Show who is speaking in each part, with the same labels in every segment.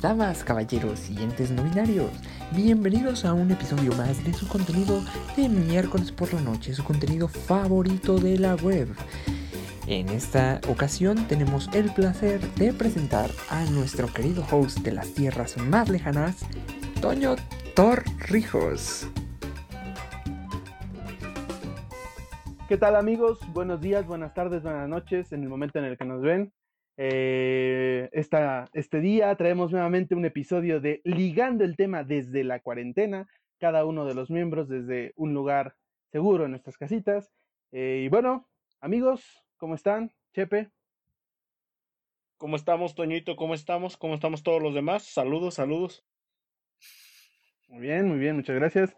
Speaker 1: Damas, caballeros y entes no binarios, bienvenidos a un episodio más de su contenido de miércoles por la noche, su contenido favorito de la web. En esta ocasión tenemos el placer de presentar a nuestro querido host de las tierras más lejanas, Toño Torrijos.
Speaker 2: ¿Qué tal amigos? Buenos días, buenas tardes, buenas noches en el momento en el que nos ven. Eh, esta, este día traemos nuevamente un episodio de Ligando el tema desde la cuarentena, cada uno de los miembros desde un lugar seguro en nuestras casitas. Eh, y bueno, amigos, ¿cómo están? Chepe.
Speaker 3: ¿Cómo estamos, Toñito? ¿Cómo estamos? ¿Cómo estamos todos los demás? Saludos, saludos.
Speaker 2: Muy bien, muy bien, muchas gracias.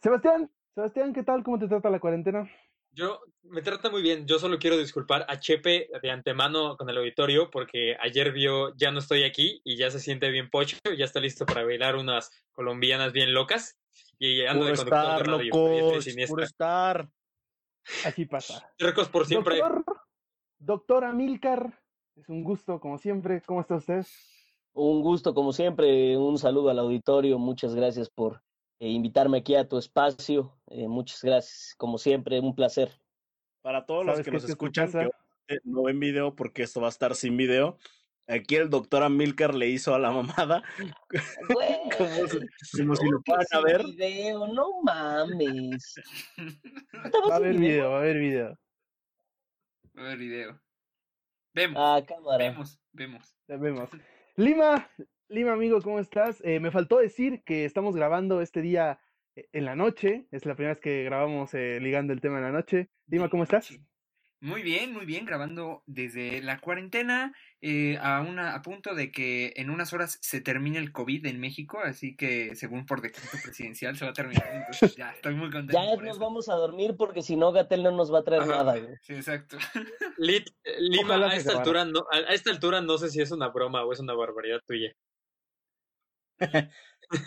Speaker 2: Sebastián, Sebastián, ¿qué tal? ¿Cómo te trata la cuarentena?
Speaker 4: Yo me trata muy bien. Yo solo quiero disculpar a Chepe de antemano con el auditorio porque ayer vio ya no estoy aquí y ya se siente bien pocho, ya está listo para bailar unas colombianas bien locas y ando de conductor
Speaker 3: estar,
Speaker 4: de radio.
Speaker 3: locos,
Speaker 4: siniestra.
Speaker 3: puro estar.
Speaker 2: Así pasa.
Speaker 4: Recos por siempre.
Speaker 2: Doctor, doctor Amilcar, es un gusto, como siempre. ¿Cómo está usted?
Speaker 5: Un gusto, como siempre. Un saludo al auditorio. Muchas gracias por eh, invitarme aquí a tu espacio. Eh, muchas gracias, como siempre, un placer.
Speaker 3: Para todos los
Speaker 2: ¿Sabes
Speaker 3: que nos escuchan, que no ven video porque esto va a estar sin video. Aquí el doctor Amilcar le hizo a la mamada.
Speaker 5: Güey,
Speaker 3: como, si, como si lo
Speaker 5: ¿cómo que
Speaker 3: fueran a ver.
Speaker 5: video? No mames.
Speaker 2: Va a haber video, va a haber video.
Speaker 6: A ver, video. Vemos,
Speaker 5: Ah, cámara.
Speaker 6: vemos, vemos.
Speaker 2: Ya vemos. Lima, Lima, amigo, ¿cómo estás? Eh, me faltó decir que estamos grabando este día eh, en la noche. Es la primera vez que grabamos eh, ligando el tema en la noche. Lima, ¿cómo estás?
Speaker 6: Muy bien, muy bien, grabando desde la cuarentena eh, a, una, a punto de que en unas horas se termine el COVID en México, así que según por decreto presidencial se va a terminar, entonces ya estoy muy contento
Speaker 5: Ya
Speaker 6: por
Speaker 5: nos
Speaker 6: eso.
Speaker 5: vamos a dormir porque si no, Gatel no nos va a traer
Speaker 6: Ajá,
Speaker 5: nada, güey.
Speaker 6: Sí, exacto.
Speaker 4: Lit, Lima, a esta, altura no, a a esta altura no sé si es una broma o es una barbaridad tuya.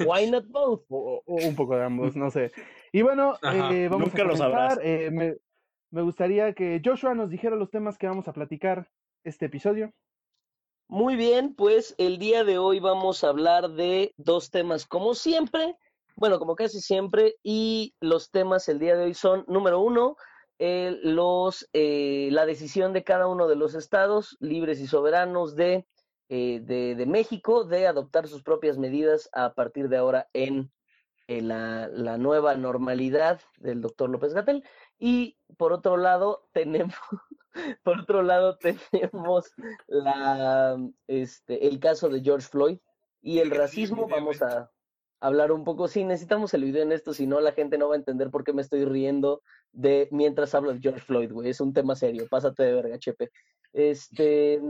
Speaker 5: Why not both?
Speaker 2: O, o un poco de ambos, no sé. Y bueno,
Speaker 4: Ajá,
Speaker 2: eh, vamos
Speaker 3: nunca
Speaker 2: a
Speaker 3: lo
Speaker 2: comenzar.
Speaker 3: sabrás.
Speaker 2: Eh, me, me gustaría que Joshua nos dijera los temas que vamos a platicar este episodio.
Speaker 5: Muy bien, pues el día de hoy vamos a hablar de dos temas como siempre, bueno, como casi siempre, y los temas el día de hoy son, número uno, eh, los, eh, la decisión de cada uno de los estados libres y soberanos de, eh, de, de México de adoptar sus propias medidas a partir de ahora en eh, la, la nueva normalidad del doctor López Gatel. Y por otro lado, tenemos, por otro lado, tenemos la, este, el caso de George Floyd y el racismo. Vamos a hablar un poco. Sí, necesitamos el video en esto, si no, la gente no va a entender por qué me estoy riendo de mientras hablo de George Floyd, güey. Es un tema serio. Pásate de verga, Chepe. Este,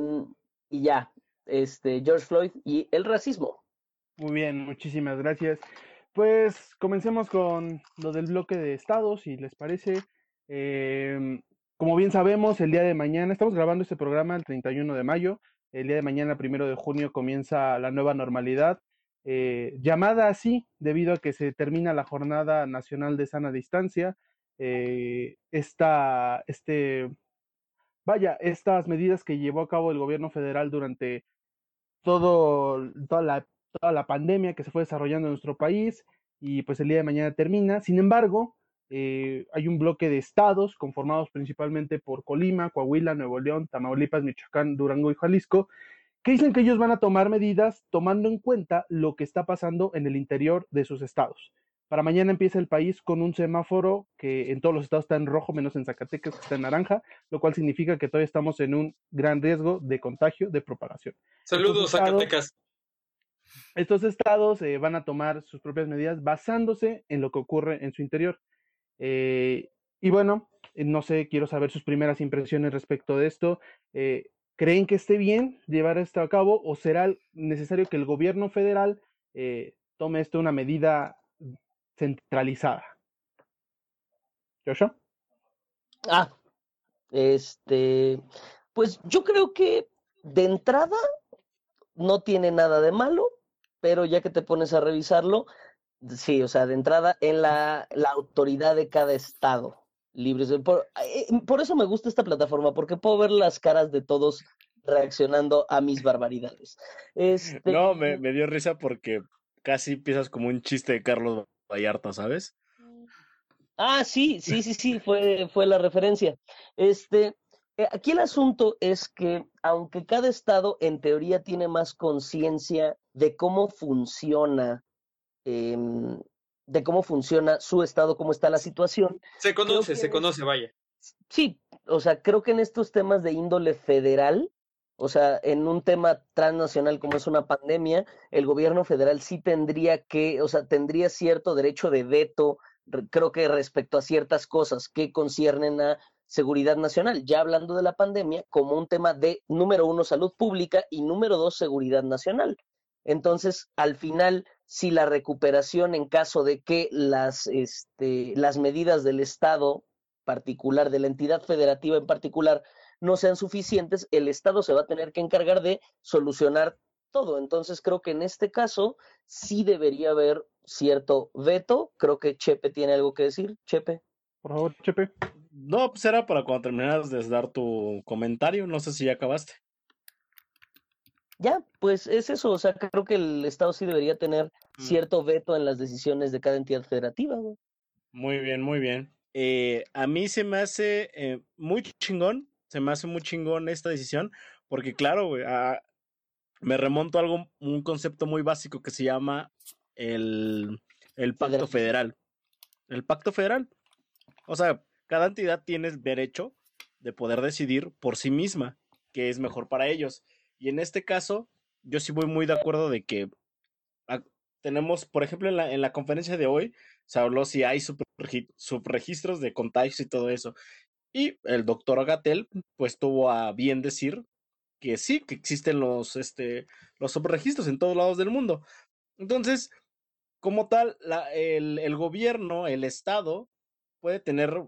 Speaker 5: y ya, este, George Floyd y el racismo.
Speaker 2: Muy bien, muchísimas gracias. Pues comencemos con lo del bloque de estados, si les parece. Em, como bien sabemos, el día de mañana, estamos grabando este programa el 31 de mayo, el día de mañana, primero de junio, comienza la nueva normalidad, eh, llamada así debido a que se termina la Jornada Nacional de Sana Distancia. Eh, esta, este, vaya, estas medidas que llevó a cabo el gobierno federal durante todo, toda la toda la pandemia que se fue desarrollando en nuestro país y pues el día de mañana termina. Sin embargo, eh, hay un bloque de estados conformados principalmente por Colima, Coahuila, Nuevo León, Tamaulipas, Michoacán, Durango y Jalisco, que dicen que ellos van a tomar medidas tomando en cuenta lo que está pasando en el interior de sus estados. Para mañana empieza el país con un semáforo que en todos los estados está en rojo, menos en Zacatecas, que está en naranja, lo cual significa que todavía estamos en un gran riesgo de contagio, de propagación.
Speaker 4: Saludos, Zacatecas.
Speaker 2: Estos estados eh, van a tomar sus propias medidas basándose en lo que ocurre en su interior. Eh, y bueno, eh, no sé, quiero saber sus primeras impresiones respecto de esto. Eh, ¿Creen que esté bien llevar esto a cabo o será necesario que el gobierno federal tome esto una medida centralizada? ¿Joshua?
Speaker 5: Ah, este, pues yo creo que de entrada no tiene nada de malo, pero ya que te pones a revisarlo, sí, o sea, de entrada en la, la autoridad de cada estado libres. de- Por, eh, por eso me gusta esta plataforma, porque puedo ver las caras de todos reaccionando a mis barbaridades. Este,
Speaker 3: No, me, me dio risa porque casi empiezas como un chiste de Carlos Vallarta, ¿sabes?
Speaker 5: Ah, sí, sí, sí, sí, fue, fue la referencia. Este, eh, aquí el asunto es que aunque cada estado en teoría tiene más conciencia de cómo funciona, em, de cómo funciona su estado, cómo está la situación,
Speaker 4: Se conoce, se conoce, vaya.
Speaker 5: sí, o sea, creo que en estos temas de índole federal, o sea, en un tema transnacional como es una pandemia, el gobierno federal sí tendría que, o sea, tendría cierto derecho de veto, re- creo que respecto a ciertas cosas que conciernen a seguridad nacional, ya hablando de la pandemia como un tema de, número uno, salud pública y número dos, seguridad nacional. Entonces, al final, si la recuperación en caso de que las, este, las medidas del Estado particular, de la entidad federativa en particular, no sean suficientes, el Estado se va a tener que encargar de solucionar todo. Entonces, creo que en este caso sí debería haber cierto veto. Creo que Chepe tiene algo que decir. Chepe.
Speaker 2: Por favor, Chepe.
Speaker 3: No, pues era para cuando terminaras de dar tu comentario. No sé si ya acabaste.
Speaker 5: Ya, pues es eso. O sea, creo que el Estado sí debería tener
Speaker 3: Mm.
Speaker 5: cierto veto en las decisiones de cada entidad federativa. güey.
Speaker 3: Muy bien, muy bien. Eh, a mí se me hace eh, muy chingón, se me hace muy chingón esta decisión, porque claro, güey, ah, me remonto a algo, un concepto muy básico que se llama el, el pacto federal. El pacto federal. O sea, cada entidad tiene el derecho de poder decidir por sí misma qué es mejor para ellos. Y en este caso, yo sí voy muy de acuerdo de que ah, tenemos, por ejemplo, en la, en la conferencia de hoy, se habló si hay subregi- subregistros de contagios y todo eso. Y el doctor Agatel, pues tuvo a bien decir que sí, que existen los, este, los subregistros en todos lados del mundo. Entonces, como tal, la- el, el gobierno, el Estado, puede tener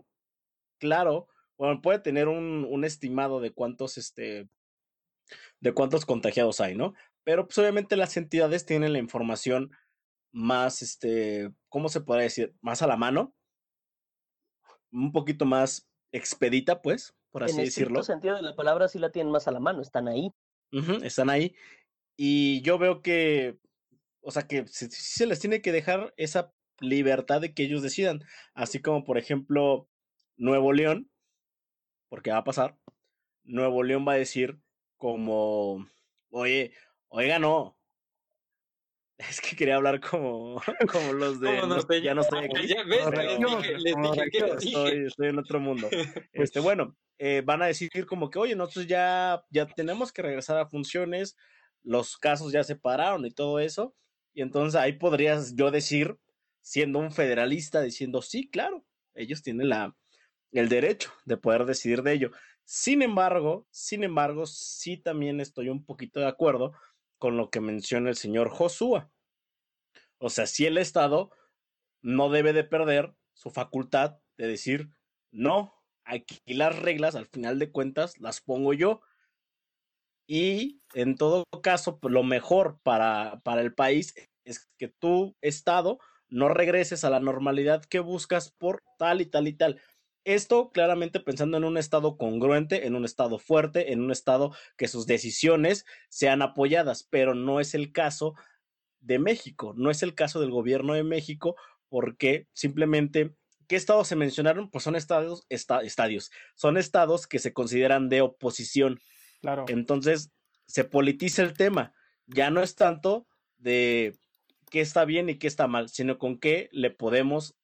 Speaker 3: claro, bueno, puede tener un, un estimado de cuántos, este, de cuántos contagiados hay, ¿no? Pero pues obviamente las entidades tienen la información más, este, ¿cómo se podría decir? Más a la mano, un poquito más expedita, pues, por así
Speaker 5: en
Speaker 3: decirlo.
Speaker 5: sentido de la palabra, sí la tienen más a la mano, están ahí.
Speaker 3: Están ahí. Y yo veo que, o sea, que se, se les tiene que dejar esa libertad de que ellos decidan. Así como, por ejemplo, Nuevo León, porque va a pasar, Nuevo León va a decir como, oye, oiga, no. Es que quería hablar como, como los de
Speaker 4: ¿Cómo no
Speaker 3: no-
Speaker 4: estoy-
Speaker 3: ya no estoy aquí.
Speaker 4: ya ves,
Speaker 3: pero-
Speaker 4: les dije, les
Speaker 2: Como
Speaker 4: dije, ¿qué les dije?
Speaker 3: estoy, estoy en otro mundo. Este, bueno, eh, van a decir como que, oye, nosotros ya, ya tenemos que regresar a funciones, los casos ya se pararon y todo eso. Y entonces ahí podrías yo decir, siendo un federalista, diciendo, sí, claro, ellos tienen la, el derecho de poder decidir de ello. Sin embargo, sin embargo, sí también estoy un poquito de acuerdo con lo que menciona el señor Josúa. O sea, si el Estado no debe de perder su facultad de decir, no, aquí las reglas al final de cuentas las pongo yo. Y en todo caso, pues, lo mejor para, para el país es que tu Estado no regreses a la normalidad que buscas por tal y tal y tal. Esto claramente pensando en un Estado congruente, en un Estado fuerte, en un Estado que sus decisiones sean apoyadas, pero no es el caso de México, no es el caso del gobierno de México, porque simplemente, ¿qué estados se mencionaron? Pues son estados, esta- estadios, son estados que se consideran de oposición.
Speaker 2: Claro.
Speaker 3: Entonces, se politiza el tema. Ya no es tanto de qué está bien y qué está mal, sino con qué le podemos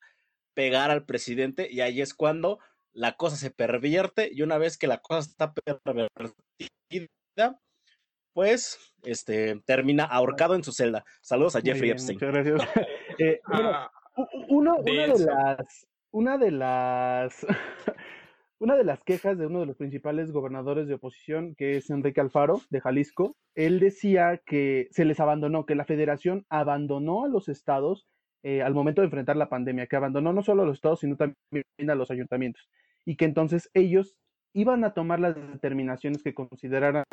Speaker 3: pegar al presidente y ahí es cuando la cosa se pervierte y una vez que la cosa está pervertida, pues este termina ahorcado en su celda. Saludos a
Speaker 2: Muy
Speaker 3: Jeffrey
Speaker 2: bien,
Speaker 3: Epstein.
Speaker 2: Muchas gracias. Eh, bueno,
Speaker 4: Ah,
Speaker 2: uno- una de las, una de las, una de las quejas de uno de los principales gobernadores de oposición, que es Enrique Alfaro, de Jalisco, él decía que se les abandonó, que la federación abandonó a los estados eh, al momento de enfrentar la pandemia, que abandonó no solo a los estados, sino también a los ayuntamientos, y que entonces ellos iban a tomar las determinaciones que consideraran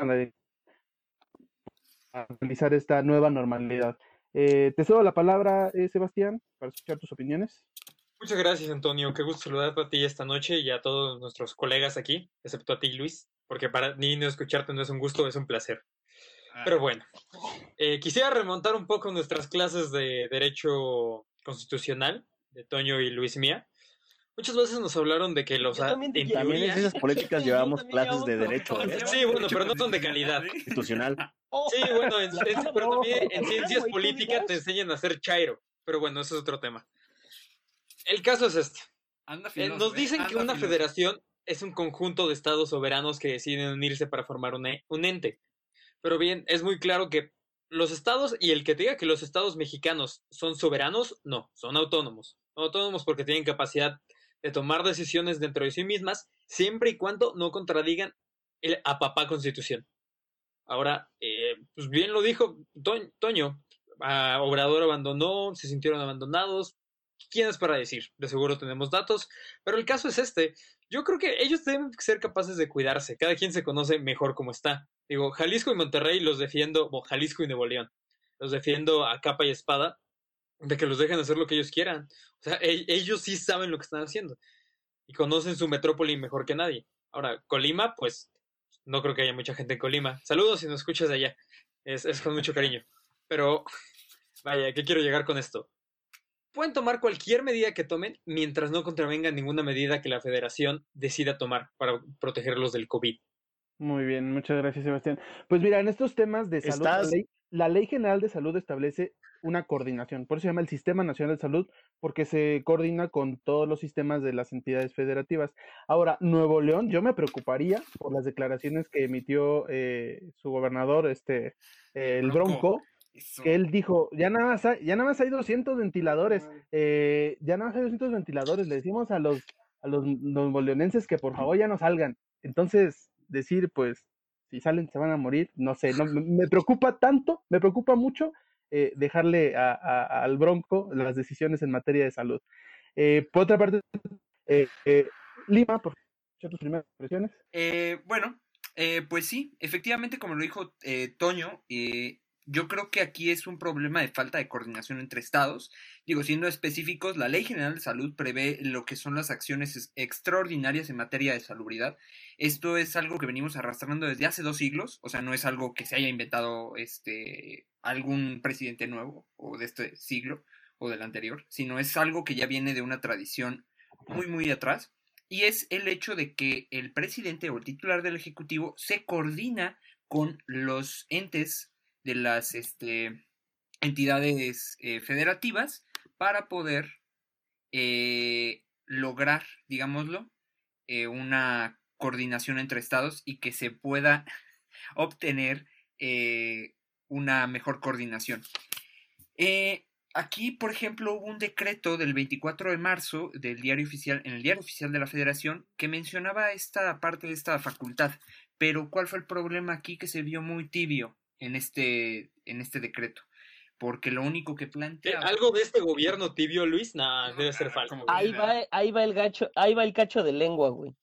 Speaker 2: a realizar esta nueva normalidad. Eh, te cedo la palabra, eh, Sebastián, para escuchar tus opiniones.
Speaker 4: Muchas gracias, Antonio. Qué gusto saludarte a ti esta noche y a todos nuestros colegas aquí, excepto a ti, Luis, porque para mí no escucharte no es un gusto, es un placer. Pero bueno, eh, quisiera remontar un poco nuestras clases de Derecho Constitucional de Toño y Luis Mía. Muchas veces nos hablaron de que los...
Speaker 5: Yo también te
Speaker 4: en.
Speaker 3: También en políticas llevamos clases de derecho
Speaker 5: de
Speaker 3: ¿eh?
Speaker 4: Sí, bueno, pero no son de calidad.
Speaker 3: institucional.
Speaker 4: Sí, bueno, en, en- pero también en
Speaker 5: Oh,
Speaker 4: ciencias
Speaker 5: güey, ¿tú
Speaker 4: políticas te enseñan a ser chairo. Pero bueno, eso es otro tema. El caso es este. Eh, nos dicen que una federación es un conjunto de estados soberanos que deciden unirse para formar un, e- un ente. Pero bien, es muy claro que los estados, y el que diga que los estados mexicanos son soberanos, no, son autónomos. Autónomos porque tienen capacidad de tomar decisiones dentro de sí mismas, siempre y cuando no contradigan el a papá constitución. Ahora, eh, pues bien lo dijo Toñ- Toño, Obrador abandonó, se sintieron abandonados. ¿Quién es para decir? De seguro tenemos datos, pero el caso es este. Yo creo que ellos deben ser capaces de cuidarse. Cada quien se conoce mejor como está. Digo, Jalisco y Monterrey los defiendo, o Jalisco y Nuevo León, los defiendo a capa y espada de que los dejen hacer lo que ellos quieran. O sea, e- ellos sí saben lo que están haciendo y conocen su metrópoli mejor que nadie. Ahora, Colima, pues no creo que haya mucha gente en Colima. Saludos si nos escuchas de allá. Es, es con mucho cariño. Pero, vaya, ¿qué quiero llegar con esto? Pueden tomar cualquier medida que tomen mientras no contravengan ninguna medida que la federación decida tomar para protegerlos del COVID.
Speaker 2: Muy bien, muchas gracias, Sebastián. Pues mira, en estos temas de salud, la ley, la Ley General de Salud establece una coordinación, por eso se llama el Sistema Nacional de Salud, porque se coordina con todos los sistemas de las entidades federativas. Ahora, Nuevo León, yo me preocuparía por las declaraciones que emitió eh, su gobernador, este, eh, el
Speaker 6: Bronco. Eso.
Speaker 2: que él dijo, ya nada más hay, ya nada más hay 200 ventiladores, eh, ya nada más hay 200 ventiladores, le decimos a los, a los que por favor ya no salgan. Entonces, decir, pues, si salen se van a morir, no sé, no, me- preocupa tanto, me preocupa mucho eh, dejarle a- al Bronco las decisiones en materia de salud. Eh, por otra parte, eh, eh, Lima, por tus primeras impresiones.
Speaker 6: Eh, bueno, pues sí, efectivamente, como lo dijo Toño, yo creo que aquí es un problema de falta de coordinación entre estados. Digo, siendo específicos, la Ley General de Salud prevé lo que son las acciones es- extraordinarias en materia de salubridad. Esto es algo que venimos arrastrando desde hace dos siglos, o sea, no es algo que se haya inventado este algún presidente nuevo o de este siglo o del anterior, sino es algo que ya viene de una tradición muy muy atrás y es el hecho de que el presidente o el titular del ejecutivo se coordina con los entes de las este, entidades eh, federativas para poder eh, lograr, digámoslo, eh, una coordinación entre estados y que se pueda obtener una mejor coordinación. Aquí, por ejemplo, hubo un decreto del 24 de marzo del diario oficial, en el diario oficial de la Federación, que mencionaba esta parte de esta facultad. Pero, ¿cuál fue el problema aquí que se vio muy tibio en este, en este decreto? Porque lo único que plantea.
Speaker 4: ¿Algo de este gobierno tibio, Luis? Nah, debe ser falso.
Speaker 6: Como
Speaker 5: Ahí va, ahí va el gacho, ahí va el cacho de lengua, güey.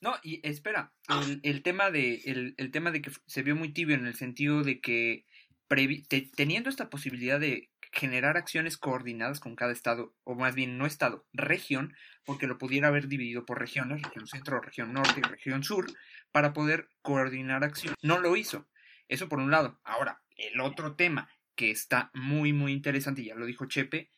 Speaker 6: No, y espera, el, el tema de el, el tema de que se vio muy tibio en el sentido de que previ- te- teniendo esta posibilidad de generar acciones coordinadas con cada estado, o más bien no estado, región, porque lo pudiera haber dividido por regiones, región centro, región norte y región sur, para poder coordinar acciones. No lo hizo. Eso por un lado. Ahora, el otro tema que está muy, muy interesante, ya lo dijo Chepe,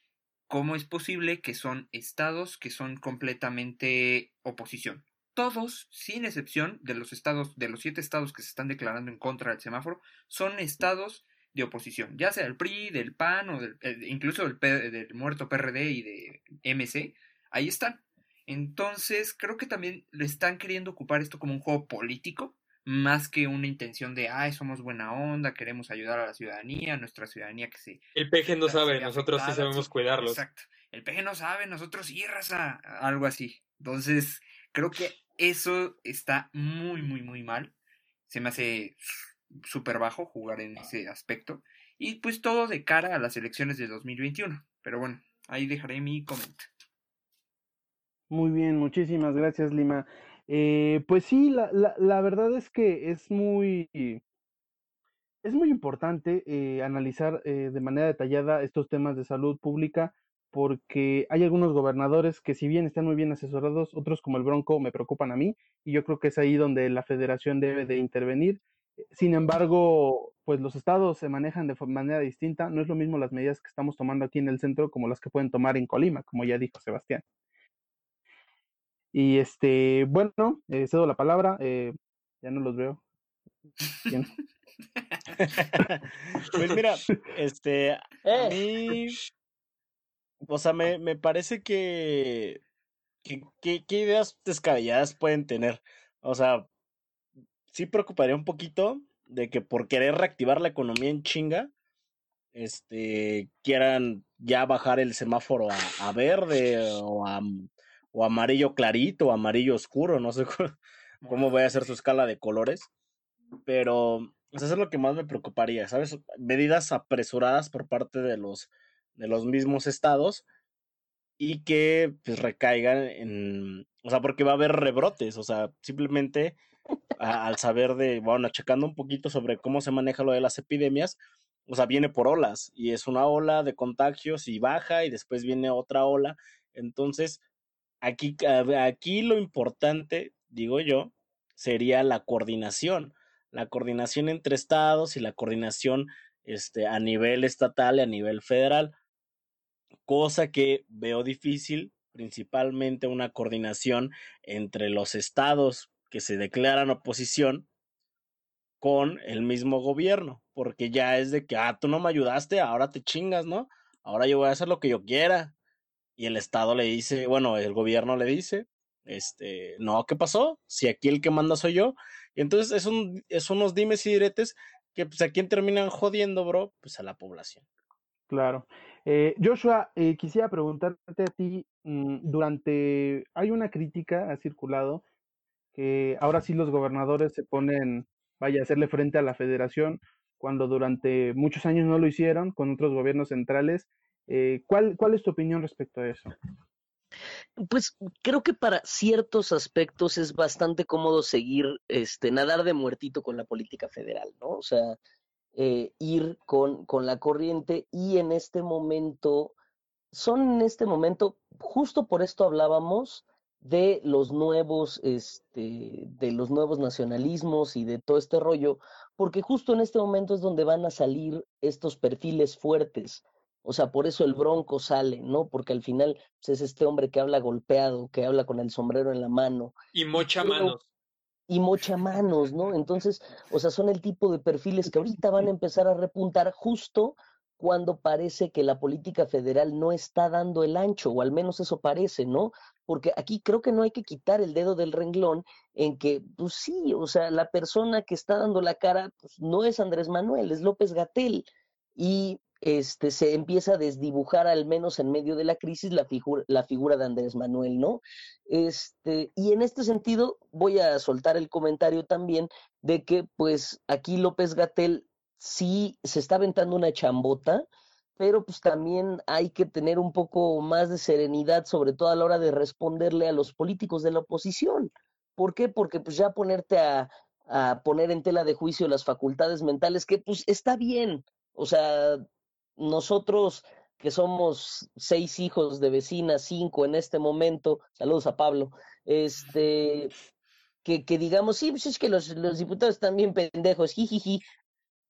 Speaker 6: ¿cómo es posible que son estados que son completamente oposición? Todos, sin excepción de los estados, de los siete estados que se están declarando en contra del semáforo, son estados de oposición, ya sea del PRI, del PAN o eh, incluso del, del muerto PRD y de MC, ahí están. Entonces, creo que también le están queriendo ocupar esto como un juego político, más que una intención de, ay, somos buena onda, queremos ayudar a la ciudadanía, a nuestra ciudadanía que se...
Speaker 4: El peje no sabe, nosotros sí sabemos cuidarlos.
Speaker 6: Exacto. El peje no sabe, nosotros sí, raza. Algo así. Entonces, creo que eso está muy, muy, muy mal. Se me hace súper bajo jugar en ese aspecto. Y pues todo de cara a las elecciones de 2021. Pero bueno, ahí dejaré mi comentario.
Speaker 2: Muy bien, muchísimas gracias, Lima. Eh, pues sí, la, la, la verdad es que es muy, es muy importante eh, analizar eh, de manera detallada estos temas de salud pública porque hay algunos gobernadores que si bien están muy bien asesorados, otros como el Bronco me preocupan a mí y yo creo que es ahí donde la federación debe de intervenir. Sin embargo, pues los estados se manejan de manera distinta. No es lo mismo las medidas que estamos tomando aquí en el centro como las que pueden tomar en Colima, como ya dijo Sebastián. Y este, bueno, eh, cedo la palabra. Eh, ya no los veo.
Speaker 3: pues mira, este, a eh. mí, o sea, me, me parece que, que, que, ideas descabelladas pueden tener. O sea, sí preocuparía un poquito de que por querer reactivar la economía en chinga, este, quieran ya bajar el semáforo a, a verde o a, o amarillo clarito o amarillo oscuro, no sé cómo, voy a hacer su escala de colores, pero eso es lo que más me preocuparía, ¿sabes? Medidas apresuradas por parte de los, de los mismos estados y que pues recaigan en, o sea, porque va a haber rebrotes, o sea, simplemente al saber de, bueno, checando un poquito sobre cómo se maneja lo de las epidemias, o sea, viene por olas y es una ola de contagios y baja y después viene otra ola, entonces aquí, aquí lo importante, digo yo, sería la coordinación, la coordinación entre estados y la coordinación este, a nivel estatal y a nivel federal, cosa que veo difícil, principalmente una coordinación entre los estados que se declaran oposición con el mismo gobierno, porque ya es de que, ah, tú no me ayudaste, ahora te chingas, ¿no? Ahora yo voy a hacer lo que yo quiera. Y el Estado le dice, bueno, el gobierno le dice, este, no, ¿qué pasó? Si aquí el que manda soy yo. Y entonces es, un, es unos dimes y diretes que pues a quién terminan jodiendo, bro, pues a la población.
Speaker 2: Claro. Eh, Joshua, eh, quisiera preguntarte a ti, mm, durante, hay una crítica, ha circulado, que ahora sí los gobernadores se ponen, vaya, a hacerle frente a la federación, cuando durante muchos años no lo hicieron con otros gobiernos centrales. Eh, ¿cuál, ¿Cuál es tu opinión respecto a eso?
Speaker 5: Pues creo que para ciertos aspectos es bastante cómodo seguir, este, nadar de muertito con la política federal, ¿no? O sea, eh, ir con, con la corriente y en este momento, son en este momento, justo por esto hablábamos de los nuevos, este, de los nuevos nacionalismos y de todo este rollo, porque justo en este momento es donde van a salir estos perfiles fuertes o sea, por eso el bronco sale, ¿no? Porque al final pues, es este hombre que habla golpeado, que habla con el sombrero en la mano.
Speaker 4: Y mocha manos.
Speaker 5: Y mocha manos, ¿no? Entonces, o sea, son el tipo de perfiles que ahorita van a empezar a repuntar justo cuando parece que la política federal no está dando el ancho, o al menos eso parece, ¿no? Porque aquí creo que no hay que quitar el dedo del renglón en que, pues sí, o sea, la persona que está dando la cara pues, no es Andrés Manuel, es López Gatel. Y este, se empieza a desdibujar, al menos en medio de la crisis, la, figura, la figura de Andrés Manuel, ¿no? Este, y en este sentido, voy a soltar el comentario también de que, pues, aquí López Gatel sí se está aventando una chambota, pero pues también hay que tener un poco más de serenidad, sobre todo a la hora de responderle a los políticos de la oposición. ¿Por qué? Porque pues ya ponerte a, a poner en tela de juicio las facultades mentales, que pues está bien, o sea, nosotros que somos seis hijos de vecinas, cinco en este momento, saludos a Pablo, este, que, que digamos, sí, pues es que los, los diputados están bien pendejos, jijiji.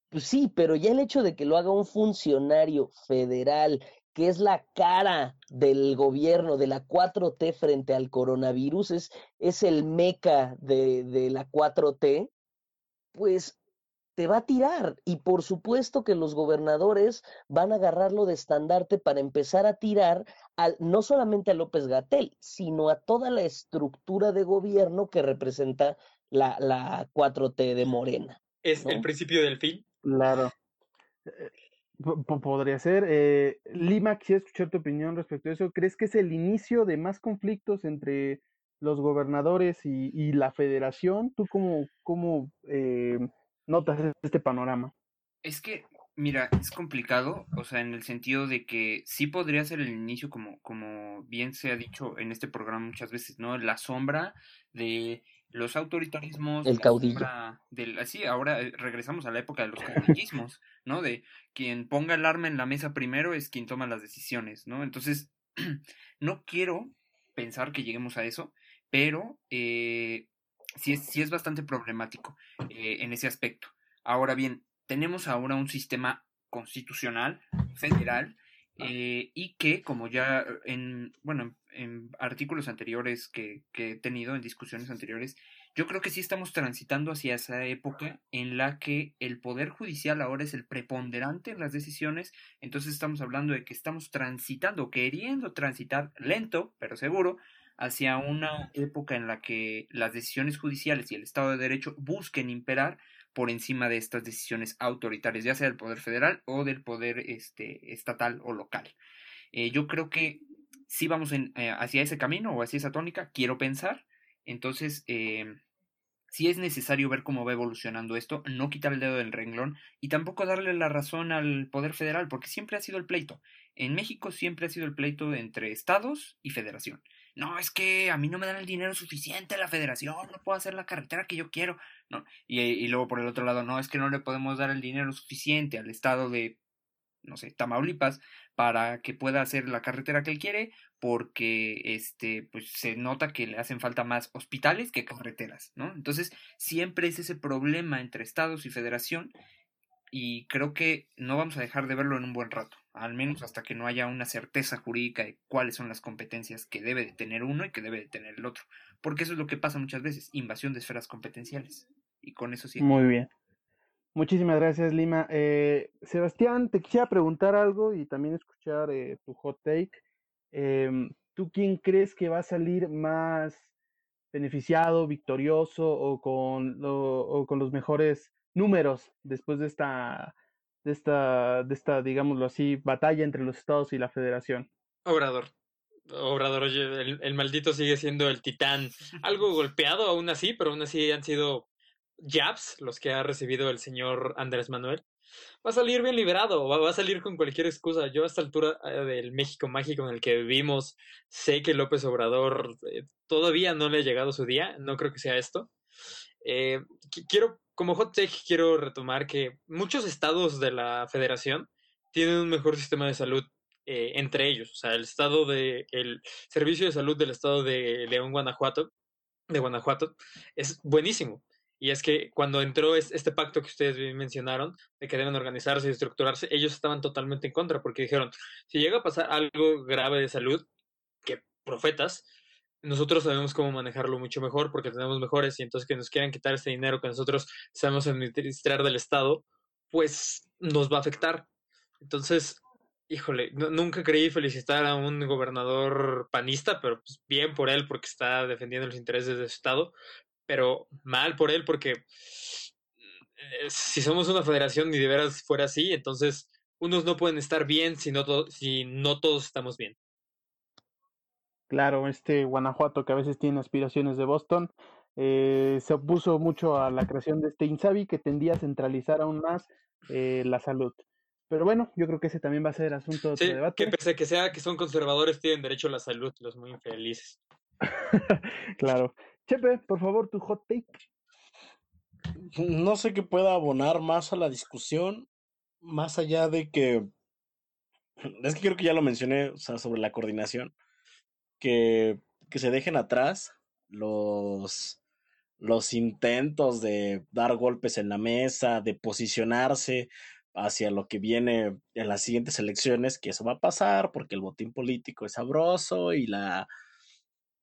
Speaker 5: Pues sí, pero ya el hecho de que lo haga un funcionario federal, que es la cara del gobierno de la 4T frente al coronavirus, es, es el meca de, de la 4T, pues te va a tirar. Y por supuesto que los gobernadores van a agarrarlo de estandarte para empezar a tirar al, no solamente a López Gatel, sino a toda la estructura de gobierno que representa la, la 4T de Morena.
Speaker 4: ¿Es el principio del fin?
Speaker 2: Claro. Eh, podría ser. Eh, Lima, quisiera escuchar tu opinión respecto a eso. ¿Crees que es el inicio de más conflictos entre los gobernadores y, la federación? ¿Tú cómo, cómo eh, notas este panorama?
Speaker 6: Es que, mira, es complicado, o sea, en el sentido de que sí podría ser el inicio, como, como bien se ha dicho en este programa muchas veces, ¿no? La sombra de los autoritarismos.
Speaker 5: El caudillo.
Speaker 6: Del, así, ahora eh, regresamos a la época de los caudillismos, ¿no? De quien ponga el arma en la mesa primero es quien toma las decisiones, ¿no? Entonces, no quiero pensar que lleguemos a eso, pero eh, sí, es, sí es bastante problemático eh, en ese aspecto. Ahora bien, tenemos ahora un sistema constitucional federal eh, y que, como ya en, bueno, en, artículos anteriores que, que, he tenido, en discusiones anteriores, yo creo que sí estamos transitando hacia esa época en la que el Poder Judicial ahora es el preponderante en las decisiones, entonces estamos hablando de que estamos transitando, queriendo transitar lento, pero seguro, hacia una época en la que las decisiones judiciales y el Estado de Derecho busquen imperar por encima de estas decisiones autoritarias, ya sea del poder federal o del poder este, estatal o local. Eh, yo creo que sí vamos eh, hacia ese camino o hacia esa tónica, quiero pensar. Entonces, eh, sí es necesario ver cómo va evolucionando esto, no quitar el dedo del renglón y tampoco darle la razón al poder federal, porque siempre ha sido el pleito. En México siempre ha sido el pleito entre estados y federación no, es que a mí no me dan el dinero suficiente la federación, no puedo hacer la carretera que yo quiero. No, y, y, luego por el otro lado, no, es que no le podemos dar el dinero suficiente al estado de, no sé, Tamaulipas para que pueda hacer la carretera que él quiere, porque este, pues se nota que le hacen falta más hospitales que carreteras, ¿no? Entonces, siempre es ese problema entre estados y federación, y creo que no vamos a dejar de verlo en un buen rato al menos hasta que no haya una certeza jurídica de cuáles son las competencias que debe de tener uno y que debe de tener el otro. Porque eso es lo que pasa muchas veces, invasión de esferas competenciales. Y con eso sí.
Speaker 2: Muy bien. Muchísimas gracias, Lima. Eh, Sebastián, te quisiera preguntar algo y también escuchar eh, tu hot take. Em, ¿Tú quién crees que va a salir más beneficiado, victorioso o con, o con los mejores números después de esta de esta, de esta, digámoslo así, batalla entre los estados y la federación.
Speaker 4: Obrador. Obrador, oye, el, el maldito sigue siendo el titán. Algo golpeado aún así, pero aún así han sido jabs los que ha recibido el señor Andrés Manuel. Va a salir bien liberado, va, va a salir con cualquier excusa. Yo a esta altura eh, del México mágico en el que vivimos, sé que López Obrador eh, todavía no le ha llegado su día, no creo que sea esto. Eh, quiero como hot take quiero retomar que muchos estados de la federación tienen un mejor sistema de salud eh, entre ellos. O sea, el estado de, el servicio de salud del estado de León, Guanajuato, de Guanajuato, es buenísimo. Y es que cuando entró este pacto que ustedes mencionaron, de que deben organizarse y estructurarse, ellos estaban totalmente en contra, porque dijeron, si llega a pasar algo grave de salud, que profetas, nosotros sabemos cómo manejarlo mucho mejor porque tenemos mejores y entonces que nos quieran quitar este dinero que nosotros sabemos administrar del Estado, pues nos va a afectar. Entonces, híjole, nunca creí felicitar a un gobernador panista, pero pues bien por él porque está defendiendo los intereses del Estado, pero mal por él porque eh, si somos una federación y de veras fuera así, entonces unos no pueden estar bien si no, si no todos estamos bien.
Speaker 2: Claro, este Guanajuato que a veces tiene aspiraciones de Boston, eh, se opuso mucho a la creación de este INSABI que tendía a centralizar aún más eh, la salud. Pero bueno, yo creo que ese también va a ser asunto de debate.
Speaker 4: Que pese a que sea que son conservadores, tienen derecho a la salud, los muy infelices.
Speaker 2: claro. Chepe, por favor, tu hot take.
Speaker 3: No sé qué pueda abonar más a la discusión, más allá de que. Es que creo que ya lo mencioné, o sea, sobre la coordinación que, que se dejen atrás los, los intentos de dar golpes en la mesa, de posicionarse hacia lo que viene en las siguientes elecciones, que eso va a pasar porque el botín político es sabroso y la,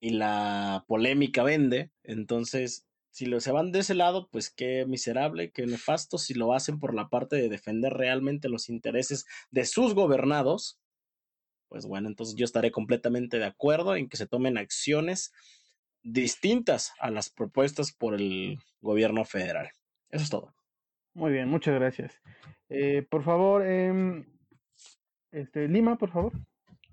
Speaker 3: y la polémica vende. Entonces, si lo, se van de ese lado, pues qué miserable, qué nefasto. Si lo hacen por la parte de defender realmente los intereses de sus gobernados, pues bueno, entonces yo estaré completamente de acuerdo en que se tomen acciones distintas a las propuestas por el gobierno federal. Eso es todo.
Speaker 2: Muy bien, muchas gracias. Eh, por favor, eh, este, Lima, por favor.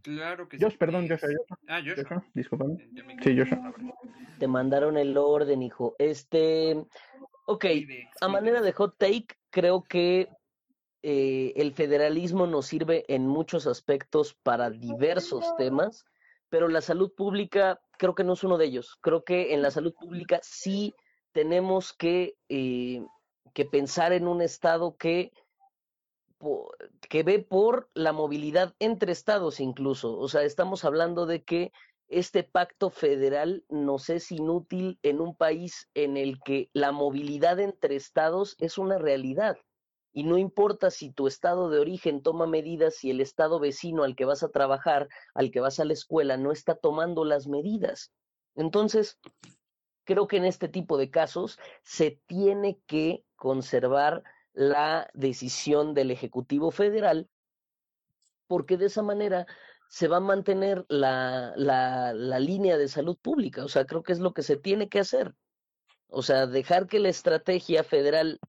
Speaker 6: Claro que
Speaker 2: Josh, perdón, Josh.
Speaker 6: Ah, Josh.
Speaker 2: discúlpame. Sí, Josh.
Speaker 5: Te mandaron el orden, hijo. Este, ok, a manera de hot take, creo que eh, el federalismo nos sirve en muchos aspectos para diversos temas, pero la salud pública creo que no es uno de ellos. Creo que en la salud pública sí tenemos que, eh, pensar en un Estado que que ve por la movilidad entre estados incluso. O sea, estamos hablando de que este pacto federal nos es inútil en un país en el que la movilidad entre estados es una realidad. Y no importa si tu estado de origen toma medidas y el estado vecino al que vas a trabajar, al que vas a la escuela, no está tomando las medidas. Entonces, creo que en este tipo de casos se tiene que conservar la decisión del Ejecutivo Federal, porque de esa manera se va a mantener la, la, la, línea de salud pública. O sea, creo que es lo que se tiene que hacer. O sea, dejar que la estrategia federal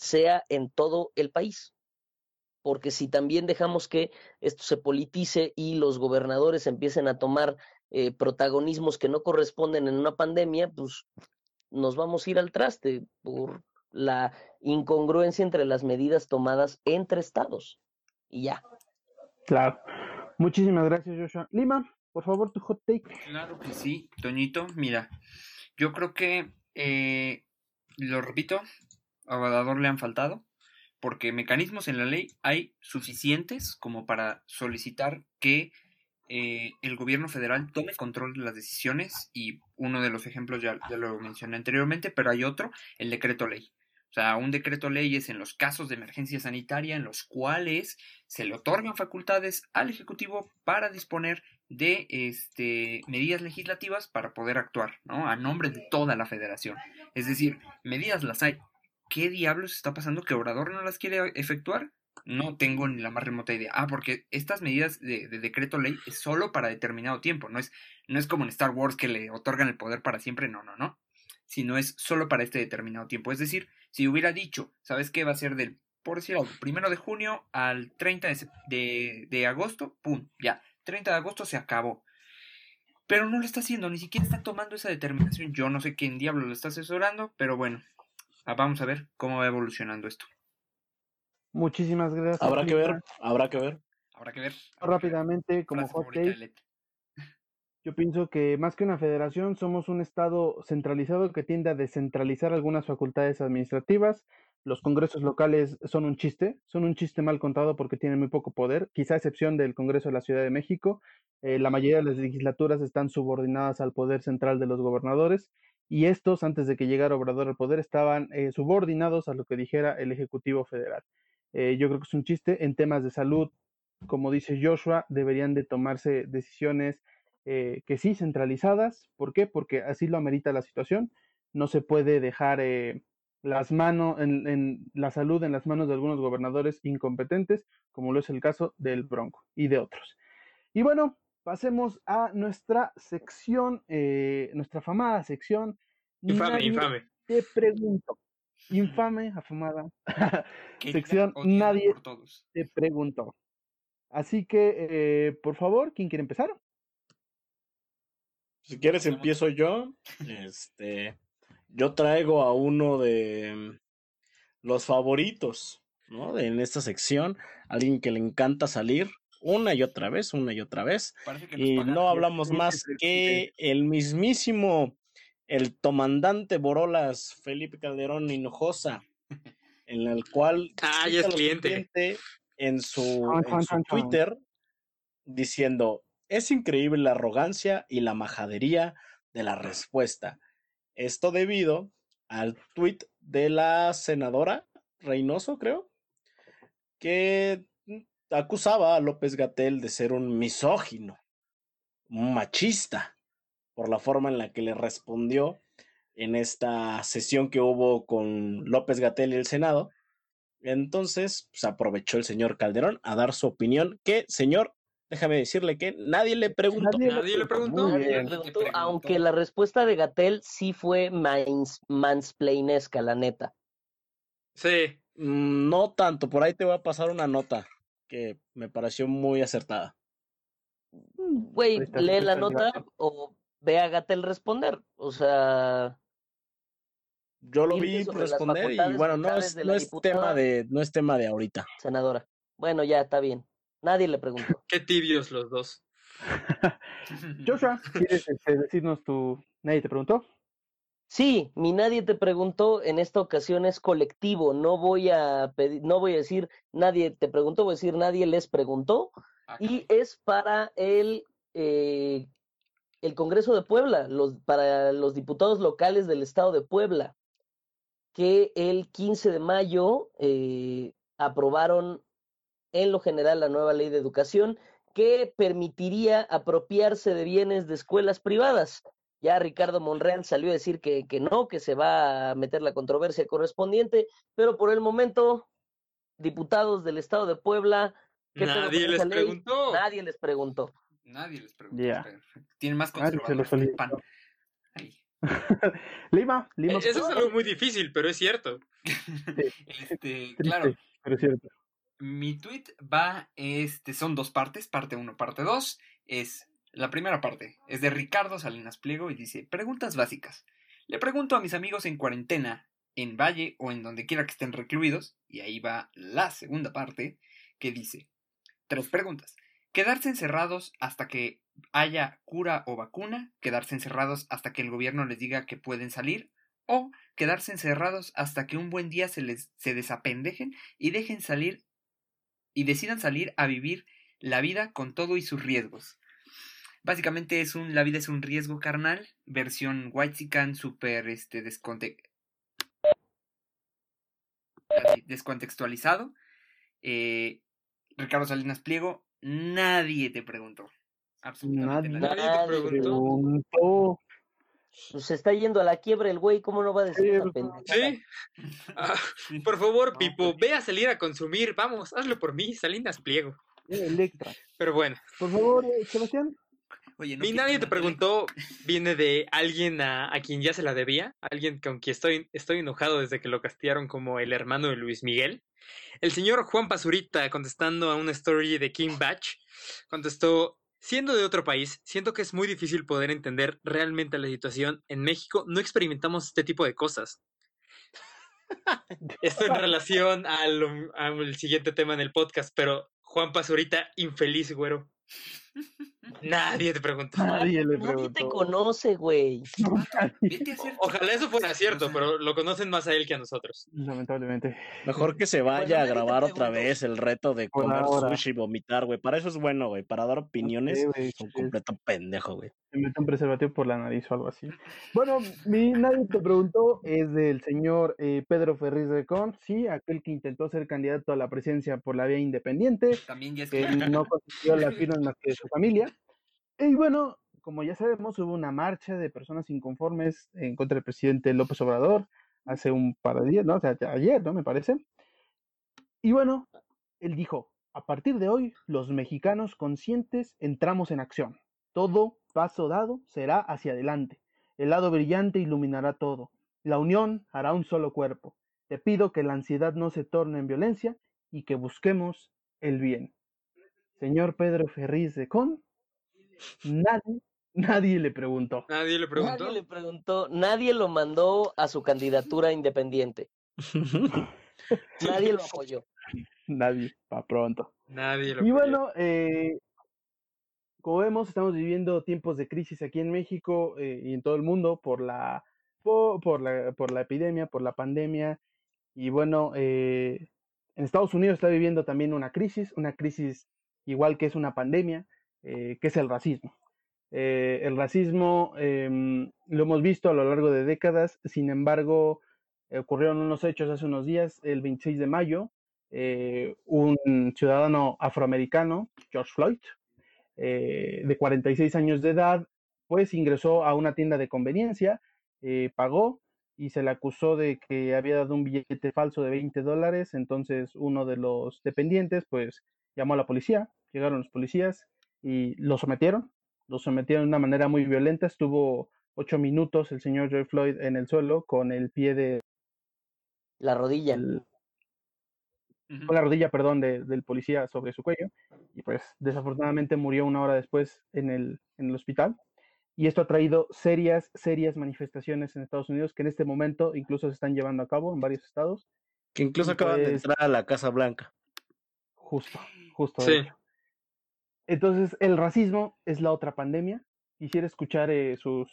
Speaker 5: sea en todo el país. Porque si también dejamos que esto se politice y los gobernadores empiecen a tomar eh, protagonismos que no corresponden en una pandemia, pues nos vamos a ir al traste por la incongruencia entre las medidas tomadas entre estados. Y ya.
Speaker 2: Claro. Muchísimas gracias, Joshua. Lima, por favor, tu hot take.
Speaker 6: Claro que sí, Toñito. Mira, yo creo que, eh, lo repito, a le han faltado, porque mecanismos en la ley hay suficientes como para solicitar que eh, el gobierno federal tome control de las decisiones y uno de los ejemplos ya, ya lo mencioné anteriormente, pero hay otro, el decreto ley. O sea, un decreto ley es en los casos de emergencia sanitaria en los cuales se le otorgan facultades al Ejecutivo para disponer de este, medidas legislativas para poder actuar, ¿no? A nombre de toda la federación. Es decir, medidas las hay. ¿Qué diablos está pasando que Obrador no las quiere efectuar? No tengo ni la más remota idea. Ah, porque estas medidas de, decreto ley es solo para determinado tiempo. No es, no es como en Star Wars que le otorgan el poder para siempre. No, no, no. Sino es solo para este determinado tiempo. Es decir, si hubiera dicho, ¿sabes qué? Va a ser del, por primero de junio al 30 de, de, de agosto, ¡pum! Ya. 30 de agosto se acabó. Pero no lo está haciendo, ni siquiera está tomando esa determinación. Yo no sé quién diablo lo está asesorando, pero bueno, vamos a ver cómo va evolucionando esto.
Speaker 2: Muchísimas gracias.
Speaker 3: Habrá que ver, habrá que ver.
Speaker 6: Habrá que ver.
Speaker 2: Rápidamente, como hot yo pienso que más que una federación, somos un Estado centralizado que tiende a descentralizar algunas facultades administrativas. Los congresos locales son un chiste, son un chiste mal contado porque tienen muy poco poder, quizá a excepción del Congreso de la Ciudad de México. Eh, la mayoría de las legislaturas están subordinadas al poder central de los gobernadores y estos, antes de que llegara Obrador al poder, estaban eh, subordinados a lo que dijera el Ejecutivo Federal. Eh, yo creo que es un chiste. En temas de salud, como dice Joshua, deberían de tomarse decisiones eh, que sí centralizadas. ¿Por qué? Porque así lo amerita la situación. No se puede dejar las manos en, la salud en las manos de algunos gobernadores incompetentes, como lo es el caso del Bronco y de otros. Y bueno, pasemos a nuestra sección, nuestra famada sección.
Speaker 4: Infame, infame.
Speaker 2: Te pregunto infame, afamada sección, nadie te preguntó. Así que, eh, por favor, ¿quién quiere empezar?
Speaker 3: Si quieres, empiezo yo. Este, yo traigo a uno de los favoritos, ¿no? De, en esta sección, alguien que le encanta salir una y otra vez, una y otra vez. Y no hablamos más que el mismísimo el comandante Borolas Felipe Calderón Hinojosa, en el cual
Speaker 4: ah, es cliente.
Speaker 3: En su, en su Twitter diciendo, es increíble la arrogancia y la majadería de la respuesta. Esto debido al tweet de la senadora Reynoso, creo, que acusaba a López Gatel de ser un misógino, un machista por la forma en la que le respondió en esta sesión que hubo con López Gatel y el Senado. Entonces, pues aprovechó el señor Calderón a dar su opinión, que, señor, déjame decirle que nadie le preguntó.
Speaker 4: Nadie, le preguntó.
Speaker 5: Aunque la respuesta de Gatel sí fue mansplainesca, la neta.
Speaker 4: Sí.
Speaker 3: Mm, no tanto, por ahí te voy a pasar una nota que me pareció muy acertada.
Speaker 5: Güey, lee la nota o ve a Gatel responder. O sea.
Speaker 3: Yo lo vi responder y bueno, no es, no es tema de, no es tema de ahorita.
Speaker 5: Senadora. Bueno, ya está bien. Nadie le preguntó.
Speaker 4: Qué tibios los dos.
Speaker 2: Joshua, ¿quieres este, decirnos tu. Nadie te preguntó?
Speaker 5: Sí, mi nadie te preguntó, en esta ocasión es colectivo, no voy a pedir, no voy a decir nadie te preguntó, voy a decir nadie les preguntó,
Speaker 6: Ah,
Speaker 5: y es para el, eh, el Congreso de Puebla, los, para los diputados locales del Estado de Puebla, que el 15 de mayo eh, aprobaron en lo general la nueva ley de educación que permitiría apropiarse de bienes de escuelas privadas. Ya Ricardo Monreal salió a decir que, que no, que se va a meter la controversia correspondiente, pero por el momento, diputados del Estado de Puebla, ¿qué pedo con
Speaker 4: Nadie les
Speaker 5: ley?
Speaker 4: preguntó.
Speaker 5: Nadie les preguntó.
Speaker 6: Nadie les preguntó. Tienen más conservadores que PAN. Ahí.
Speaker 2: Lima, Lima.
Speaker 4: Eh, Eso es algo muy difícil, pero es cierto.
Speaker 6: Este,
Speaker 2: Triste,
Speaker 6: claro,
Speaker 2: pero es cierto.
Speaker 6: mi tweet va, este, son dos partes, parte 1, parte 2. Es la primera parte, es de Ricardo Salinas Pliego y dice, preguntas básicas. Le pregunto a mis amigos en cuarentena, en Valle o en donde quiera que estén recluidos, y ahí va la segunda parte, que dice, tres preguntas. Quedarse encerrados hasta que haya cura o vacuna, quedarse encerrados hasta que el gobierno les diga que pueden salir, o quedarse encerrados hasta que un buen día se les se desapendejen y dejen salir y decidan salir a vivir la vida con todo y sus riesgos. Básicamente es un La vida es un riesgo carnal, versión Whitezican super este desconte- así, descontextualizado. Eh, Ricardo Salinas Pliego, nadie te preguntó. Absolutamente
Speaker 2: Nadie.
Speaker 6: nadie.
Speaker 4: Nadie te preguntó.
Speaker 2: Preguntó.
Speaker 5: Pues se está yendo a la quiebra el güey, ¿cómo no va a decir
Speaker 2: Sí, pues.
Speaker 4: Ah,
Speaker 6: Sí.
Speaker 4: por favor, Pipo, ve a salir a consumir. Vamos, hazlo por mí, Salinas Pliego.
Speaker 2: Electra.
Speaker 4: Pero bueno,
Speaker 2: Por favor, eh, Sebastián.
Speaker 6: Oye, no que-
Speaker 4: nadie te preguntó viene de alguien a, a quien ya se la debía, alguien con quien estoy, estoy enojado desde que lo castigaron como el hermano de Luis Miguel. El señor Juan Pazurita, contestando a una story de King Batch, contestó, siendo de otro país, siento que es muy difícil poder entender realmente la situación. En México no experimentamos este tipo de cosas. Esto en relación al, al siguiente tema en el podcast, pero Juan Pazurita, infeliz, güero. Nadie te preguntó.
Speaker 2: Nadie le
Speaker 5: Nadie te
Speaker 2: preguntó.
Speaker 5: conoce, güey.
Speaker 4: Ojalá eso fuera cierto,
Speaker 6: O sea,
Speaker 4: pero lo conocen más a él que a nosotros.
Speaker 2: Lamentablemente.
Speaker 3: Mejor que se vaya
Speaker 5: Bueno,
Speaker 3: a grabar otra
Speaker 5: preguntó.
Speaker 3: vez el reto de comer sushi y vomitar, güey. Para eso es bueno, güey. Para dar opiniones,
Speaker 2: güey,
Speaker 3: es un completo pendejo, güey.
Speaker 2: Se mete un preservativo por la nariz o algo así. Bueno, mi nadie te preguntó es del señor eh, Pedro Ferriz de Con, sí, aquel que intentó ser candidato a la presidencia por la vía independiente,
Speaker 6: También ya es
Speaker 2: que
Speaker 6: que
Speaker 2: no consiguió la firma más que de su familia. Y bueno, como ya sabemos, hubo una marcha de personas inconformes en contra del presidente López Obrador hace un par de días, ¿no? O sea, ayer, ¿no? Me parece. Y bueno, él dijo, a partir de hoy, los mexicanos conscientes entramos en acción. Todo paso dado será hacia adelante. El lado brillante iluminará todo. La unión hará un solo cuerpo. Te pido que la ansiedad no se torne en violencia y que busquemos el bien. Señor Pedro Ferriz de Con, nadie, nadie le preguntó.
Speaker 4: Nadie le preguntó.
Speaker 5: Nadie le preguntó, nadie lo mandó a su candidatura independiente. Nadie lo apoyó.
Speaker 2: Nadie, para pronto.
Speaker 4: Nadie lo
Speaker 2: Y
Speaker 4: apoyó.
Speaker 2: bueno, eh, como vemos, estamos viviendo tiempos de crisis aquí en México eh, y en todo el mundo por la, por, por la, por la epidemia, por la pandemia. Y bueno, eh, en Estados Unidos está viviendo también una crisis, una crisis igual que es una pandemia, eh, que es el racismo. Eh, el racismo em, lo hemos visto a lo largo de décadas, sin embargo, ocurrieron unos hechos hace unos días, el 26 de mayo, eh, un ciudadano afroamericano, George Floyd, eh, de 46 años de edad, pues ingresó a una tienda de conveniencia, pagó y se le acusó de que había dado un billete falso de 20 dólares, entonces uno de los dependientes pues llamó a la policía, llegaron los policías y lo sometieron, lo sometieron de una manera muy violenta, estuvo ocho minutos el señor George Floyd en el suelo con el pie de,
Speaker 5: La rodilla.
Speaker 2: el- con la rodilla, perdón, de- del policía sobre su cuello. Y pues desafortunadamente murió una hora después en el, en el hospital. Y esto ha traído serias, serias manifestaciones en Estados Unidos que en este momento incluso se están llevando a cabo en varios estados.
Speaker 3: Que incluso
Speaker 2: Y
Speaker 3: acaban de
Speaker 2: pues-
Speaker 3: entrar a la Casa Blanca.
Speaker 2: Justo, justo. de
Speaker 4: Sí.
Speaker 2: hecho. Entonces, el racismo es la otra pandemia. Quisiera escuchar eh, sus,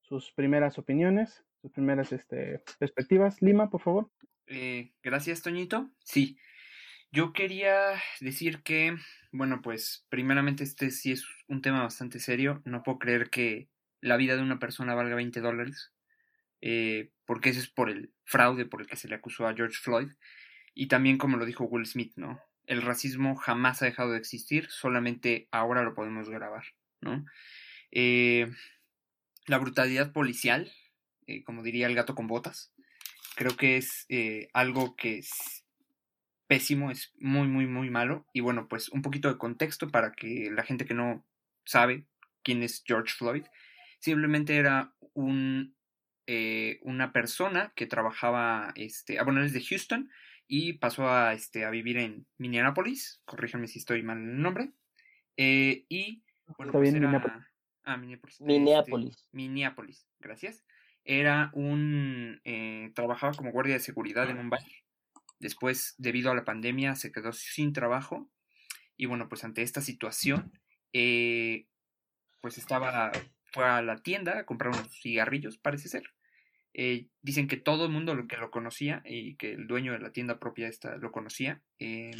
Speaker 2: sus primeras opiniones, sus primeras este, perspectivas. Lima, por favor.
Speaker 6: Eh, gracias, Toñito. Sí, yo quería decir que, bueno, pues primeramente este sí es un tema bastante serio. No puedo creer que la vida de una persona valga 20 dólares, eh, porque eso es por el fraude por el que se le acusó a George Floyd. Y también, como lo dijo Will Smith, ¿no? El racismo jamás ha dejado de existir, solamente ahora lo podemos grabar, ¿no? Eh, la brutalidad policial, eh, como diría el gato con botas, creo que es algo que es pésimo, es muy, muy, muy malo. Y bueno, pues un poquito de contexto para que la gente que no sabe quién es George Floyd, simplemente era un, eh, una persona que trabajaba, este, bueno, es de Houston y pasó a, este, a vivir en Minneapolis, corríjanme si estoy mal en el nombre, eh, y bueno, pues era... Ah, Minneapolis.
Speaker 5: Minneapolis.
Speaker 6: Este, Minneapolis, gracias. Era un... Eh, trabajaba como guardia de seguridad en un bar Después, debido a la pandemia, se quedó sin trabajo. Y bueno, pues ante esta situación, eh, pues estaba, fue a la tienda a comprar unos cigarrillos, parece ser. Eh, dicen que todo el mundo lo que lo conocía y que el dueño de la tienda propia esta lo conocía. Eh,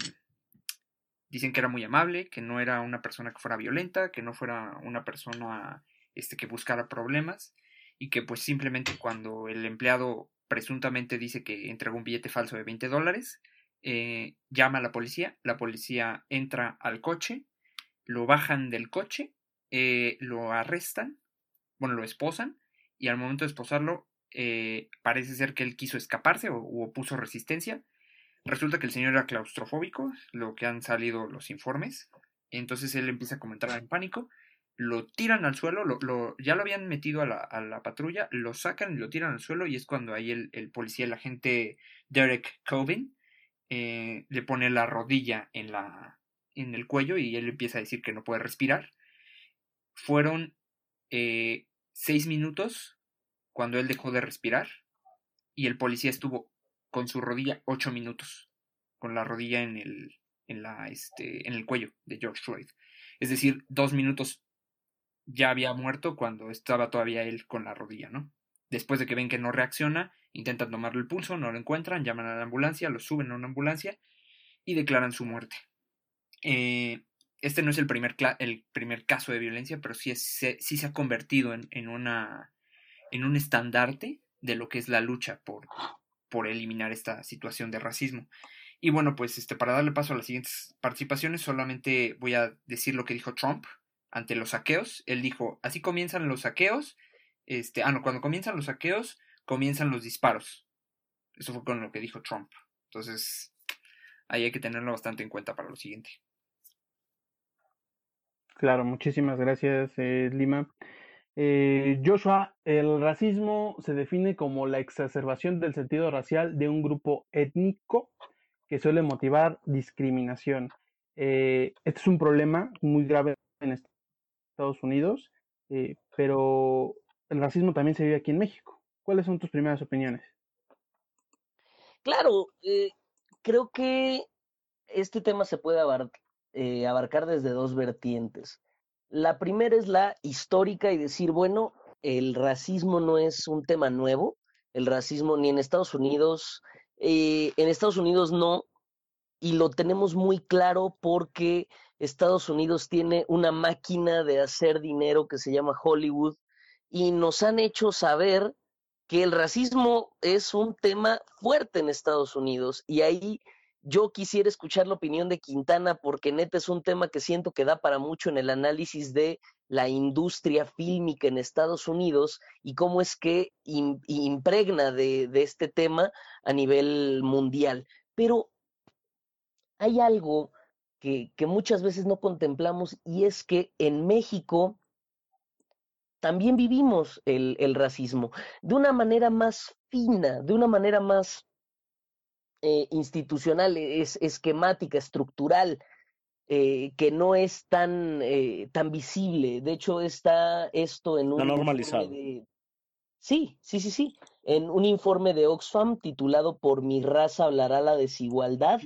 Speaker 6: dicen que era muy amable, que no era una persona que fuera violenta, que no fuera una persona este, que buscara problemas y que pues simplemente cuando el empleado presuntamente dice que entregó un billete falso de 20 dólares, eh, llama a la policía, la policía entra al coche, lo bajan del coche, lo arrestan, bueno, lo esposan, y al momento de esposarlo, eh, parece ser que él quiso escaparse o, o, opuso resistencia. Resulta que el señor era claustrofóbico, lo que han salido los informes. Entonces él empieza a comentar en pánico lo tiran al suelo, lo, ya lo habían metido a la, a la, patrulla, lo sacan y lo tiran al suelo y es cuando ahí el, policía, el agente Derek Coven, eh, le pone la rodilla en, la, en el cuello y él empieza a decir que no puede respirar. Fueron eh, seis minutos cuando él dejó de respirar y el policía estuvo con su rodilla ocho minutos, con la rodilla en el, en la, este, en el cuello de George Floyd. Es decir, dos minutos ya había muerto cuando estaba todavía él con la rodilla, ¿no? Después de que ven que no reacciona, intentan tomarle el pulso, no lo encuentran, llaman a la ambulancia, lo suben a una ambulancia y declaran su muerte. Eh, este no es el primer, el primer caso de violencia, pero sí, es, sí se ha convertido en, en, una, en un estandarte de lo que es la lucha por, por eliminar esta situación de racismo. Y bueno, pues este, para darle paso a las siguientes participaciones, solamente voy a decir lo que dijo Trump ante los saqueos. Él dijo, así comienzan los saqueos. Este, ah, no, cuando comienzan los saqueos, comienzan los disparos. Eso fue con lo que dijo Trump. Entonces, ahí hay que tenerlo bastante en cuenta para lo siguiente.
Speaker 2: Claro, muchísimas gracias, eh, Lima. Eh, Joshua, el racismo se define como la exacerbación del sentido racial de un grupo étnico que suele motivar discriminación. Eh, este es un problema muy grave en Estados Unidos, eh, pero el racismo también se vive aquí en México. ¿Cuáles son tus primeras opiniones?
Speaker 5: Claro, eh, creo que este tema se puede abarcar desde dos vertientes. La primera es la histórica y decir, bueno, el racismo no es un tema nuevo, el racismo ni en Estados Unidos, en Estados Unidos no, y lo tenemos muy claro porque Estados Unidos tiene una máquina de hacer dinero que se llama Hollywood y nos han hecho saber que el racismo es un tema fuerte en Estados Unidos y ahí yo quisiera escuchar la opinión de Quintana porque neta es un tema que siento que da para mucho en el análisis de la industria fílmica en Estados Unidos y cómo es que impregna de, de este tema a nivel mundial. Pero hay algo que, muchas veces no contemplamos y es que en México también vivimos el, racismo de una manera más fina, de una manera más eh, institucional, es, esquemática, estructural, eh, que no es tan, eh, tan visible. De hecho, está esto en un...
Speaker 3: normalizado.
Speaker 5: Sí, sí, sí, sí. En un informe de Oxfam titulado Por mi raza hablará la desigualdad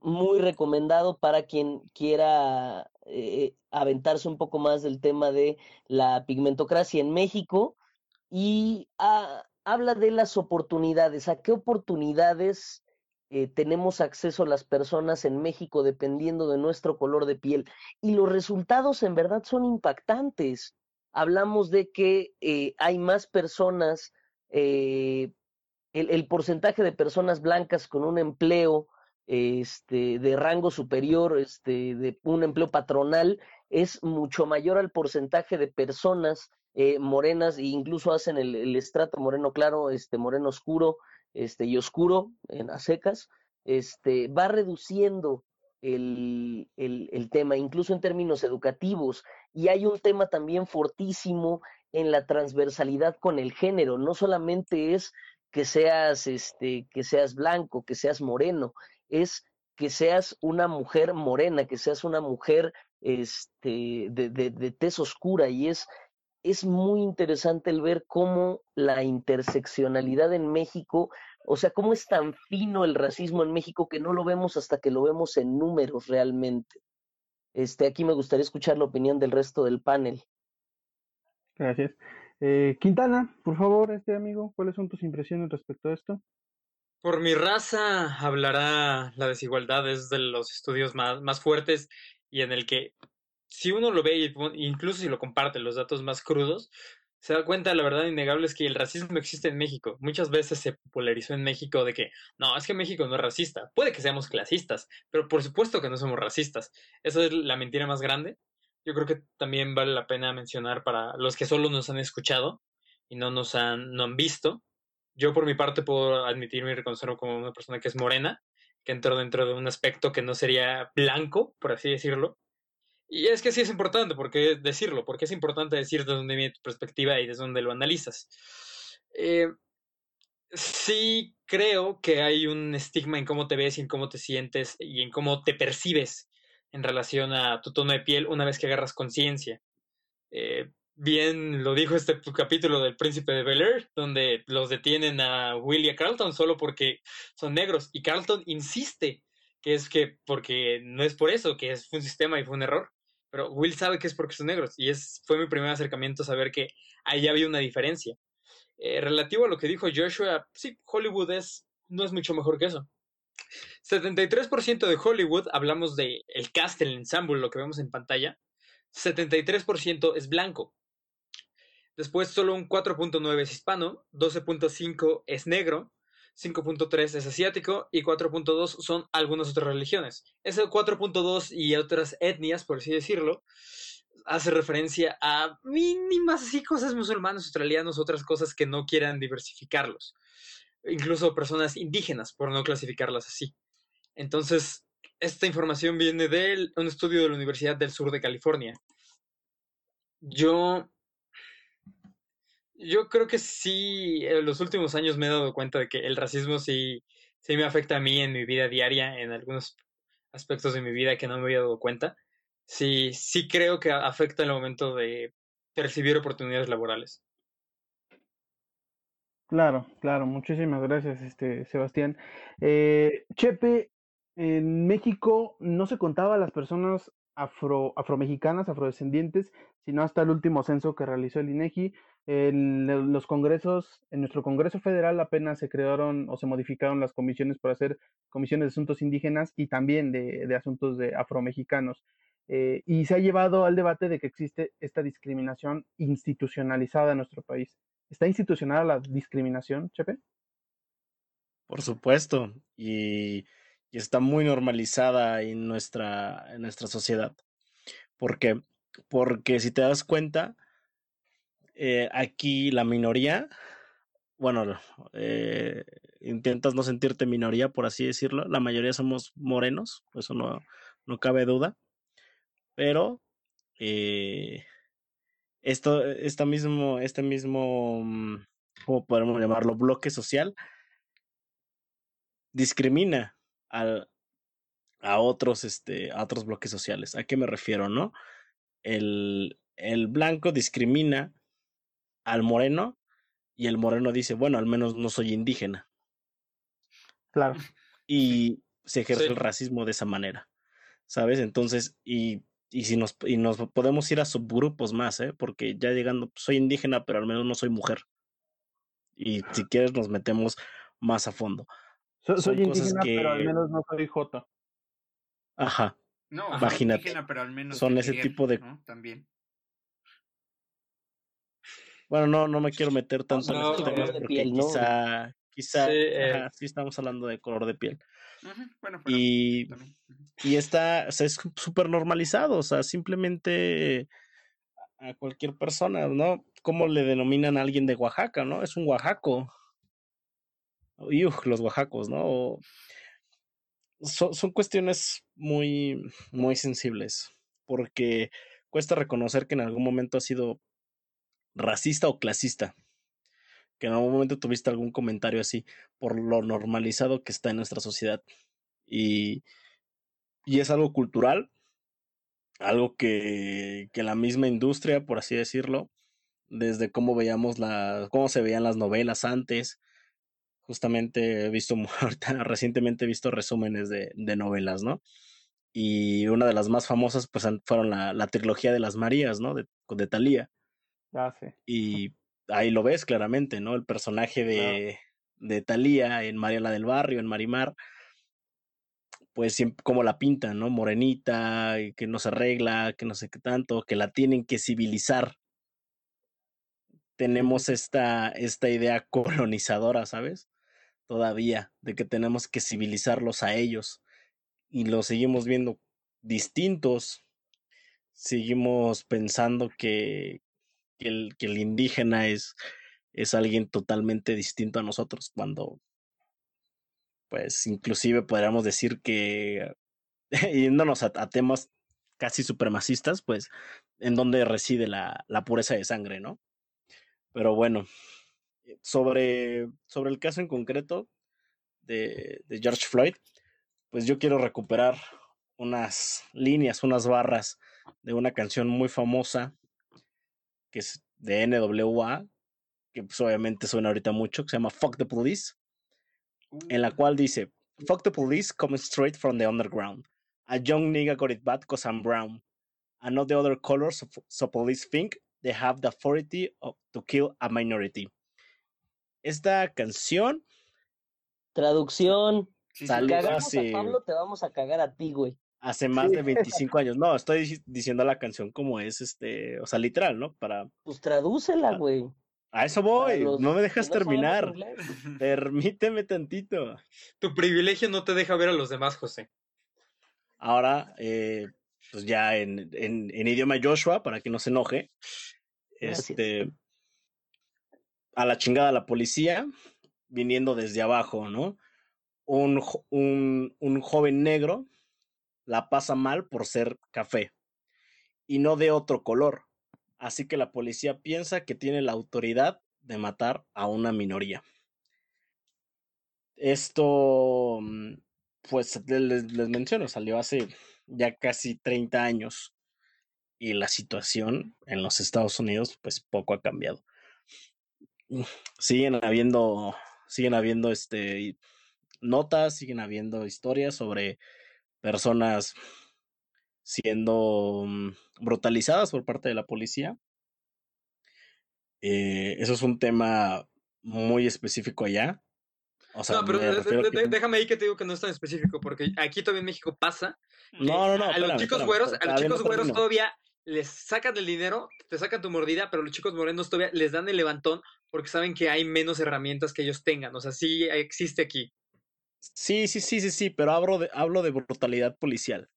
Speaker 5: muy recomendado para quien quiera aventarse un poco más del tema de la pigmentocracia en México. y ah, habla de las oportunidades, a qué oportunidades eh, tenemos acceso las personas en México dependiendo de nuestro color de piel. Y los resultados en verdad son impactantes. Hablamos de que eh, hay más personas, eh, el, el, porcentaje de personas blancas con un empleo este, de rango superior, este, de un empleo patronal, es mucho mayor al porcentaje de personas eh, morenas e incluso hacen el, estrato moreno claro, este moreno oscuro, este y oscuro en las secas, este va reduciendo el, el, el, tema, incluso en términos educativos. Y hay un tema también fortísimo en la transversalidad con el género. No solamente es que seas, este, que seas blanco, que seas moreno, es que seas una mujer morena, que seas una mujer este, de, de, de tez oscura. Y es, es muy interesante el ver cómo la interseccionalidad en México, o sea, cómo es tan fino el racismo en México que no lo vemos hasta que lo vemos en números realmente. Este, aquí me gustaría escuchar la opinión del resto del panel.
Speaker 2: Gracias. Eh, Quintana, por favor, este amigo, ¿cuáles son tus impresiones respecto a esto?
Speaker 4: Por mi raza hablará la desigualdad, es de los estudios más, más fuertes y en el que si uno lo ve, incluso si lo comparte, los datos más crudos, se da cuenta, la verdad innegable es que el racismo existe en México. Muchas veces se popularizó en México de que, no, es que México no es racista. Puede que seamos clasistas, pero por supuesto que no somos racistas. Esa es la mentira más grande. Yo creo que también vale la pena mencionar para los que solo nos han escuchado y no nos han, no han visto. Yo por mi parte puedo admitirme y reconocerme como una persona que es morena, que entró dentro de un aspecto que no sería blanco, por así decirlo, y es que sí es importante porque decirlo, porque es importante decir desde dónde viene tu perspectiva y desde dónde lo analizas. Eh, sí creo que hay un estigma en cómo te ves y en cómo te sientes y en cómo te percibes en relación a tu tono de piel una vez que agarras conciencia. Eh, bien lo dijo este capítulo del Príncipe de Bel Air, donde los detienen a Will y a Carlton solo porque son negros y Carlton insiste que es que porque no es por eso, que es, un sistema y fue un error pero Will sabe que es porque son negros y es, fue mi primer acercamiento a saber que ahí había una diferencia. Eh, relativo a lo que dijo Joshua, sí, Hollywood es, no es mucho mejor que eso. 73% de Hollywood, hablamos de cast, el ensemble, lo que vemos en pantalla, 73% es blanco. Después solo un 4.9 es hispano, 12.5 es negro, 5.3 es asiático y 4.2 son algunas otras religiones. Ese 4.2 y otras etnias, por así decirlo, hace referencia a mínimas así cosas musulmanes, australianos, otras cosas que no quieran diversificarlos. Incluso personas indígenas, por no clasificarlas así. Entonces, esta información viene de un estudio de la Universidad del Sur de California. Yo yo creo que sí, en los últimos años me he dado cuenta de que el racismo sí, sí me afecta a mí en mi vida diaria, en algunos aspectos de mi vida que no me había dado cuenta. Sí, sí creo que afecta en el momento de percibir oportunidades laborales.
Speaker 2: Claro, claro, muchísimas gracias, este Sebastián. Eh, Chepe, en México no se contaba a las personas afro, afromexicanas, afrodescendientes, sino hasta el último censo que realizó el INEGI. En los congresos, en nuestro Congreso Federal apenas se crearon o se modificaron las comisiones para hacer comisiones de asuntos indígenas y también de, de asuntos de afromexicanos. Eh, y se ha llevado al debate de que existe esta discriminación institucionalizada en nuestro país. ¿Está institucionada la discriminación, Chepe?
Speaker 3: Por supuesto, y, y está muy normalizada en nuestra, en nuestra sociedad. ¿Por qué? Porque si te das cuenta, eh, aquí la minoría, bueno, eh, intentas no sentirte minoría, por así decirlo. La mayoría somos morenos, eso no, no cabe duda. Pero eh, esto, esta mismo, este mismo, mm, ¿cómo podemos llamarlo? Bloque social discrimina al, a otros, este, a otros bloques sociales. ¿A qué me refiero, no? El, el blanco discrimina al moreno y el moreno dice, bueno, al menos no soy indígena.
Speaker 2: Claro.
Speaker 3: Y se ejerce sí. el racismo de esa manera, ¿sabes? Entonces, y, y si nos, y nos podemos ir a subgrupos más, ¿eh? Porque ya llegando, soy indígena, pero al menos no soy mujer. Y si quieres nos metemos más a fondo.
Speaker 2: soy indígena, pero al menos no soy Joto.
Speaker 3: Ajá.
Speaker 6: No, Imagínate. indígena, pero al menos
Speaker 3: son ese tipo de...
Speaker 6: También.
Speaker 3: Bueno, no, no me quiero meter tanto en este tema porque quizá, quizá, sí, eh. sí, estamos hablando de color de piel. bueno, y, y está, o sea, es súper normalizado, o sea, simplemente a cualquier persona, ¿no? ¿Cómo le denominan a alguien de Oaxaca, no? Es un oaxaco. Uy, los oaxacos, ¿no? Son, son cuestiones muy, muy sensibles, porque cuesta reconocer que en algún momento ha sido racista o clasista. Que en algún momento tuviste algún comentario así por lo normalizado que está en nuestra sociedad. Y, y es algo cultural, algo que, que la misma industria, por así decirlo, desde cómo veíamos la, cómo se veían las novelas antes. Justamente he visto, recientemente he visto resúmenes de, de, novelas, ¿no? Y una de las más famosas, pues, fueron la, la trilogía de las Marías, ¿no? De, de Thalía.
Speaker 2: Ah,
Speaker 3: y ahí lo ves claramente, ¿no? El personaje de, de Thalía en Mariela del Barrio, en Marimar, pues siempre como la pintan, ¿no? Morenita, que no se arregla, que no sé qué tanto, que la tienen que civilizar. Tenemos esta, esta idea colonizadora, ¿sabes? Todavía, de que tenemos que civilizarlos a ellos. Y los seguimos viendo distintos. Seguimos pensando que, que el, que el indígena es, es alguien totalmente distinto a nosotros, cuando pues inclusive podríamos decir que, yéndonos a, a temas casi supremacistas, pues en donde reside la, la, pureza de sangre, ¿no? Pero bueno, sobre, sobre el caso en concreto de, de George Floyd, pues yo quiero recuperar unas líneas, unas barras de una canción muy famosa que es de NWA, que pues obviamente suena ahorita mucho, que se llama Fuck the Police, en la uh. cual dice, Fuck the police coming straight from the underground. A young nigga got it bad cause I'm brown. I know the other colors, so, police think they have the authority to kill a minority. Esta canción...
Speaker 5: Traducción. Si cagamos a Pablo, te vamos a cagar a ti, güey
Speaker 3: hace más de 25 años. No, estoy diciendo la canción como es, este, o sea, literal, ¿no? Para.
Speaker 5: Pues tradúcela, güey.
Speaker 3: A eso voy, no me dejas terminar. Permíteme tantito.
Speaker 4: Tu privilegio no te deja ver a los demás, José.
Speaker 3: Ahora, eh, pues ya en, en, en, idioma Joshua, para que no se enoje, este, a la chingada la policía, viniendo desde abajo, ¿no? Un, un, un joven negro la pasa mal por ser café y no de otro color. Así que la policía piensa que tiene la autoridad de matar a una minoría. Esto, mm, pues les, menciono, salió hace ya casi 30 años y la situación en los Estados Unidos pues poco ha cambiado. Mm, siguen habiendo, siguen habiendo este, notas, siguen habiendo historias sobre personas siendo mm, brutalizadas por parte de la policía. Eh, eso es un tema muy específico allá.
Speaker 4: no, pero déjame ahí que te digo que no es tan específico, porque aquí todavía en México pasa.
Speaker 3: No, no, no.
Speaker 4: A los chicos güeros, a los chicos güeros todavía les sacan el dinero, te sacan tu mordida, pero los chicos morenos todavía les dan el levantón porque saben que hay menos herramientas que ellos tengan. O sea, sí existe aquí.
Speaker 3: Sí, sí, sí, sí, sí, pero hablo de, hablo de brutalidad policial.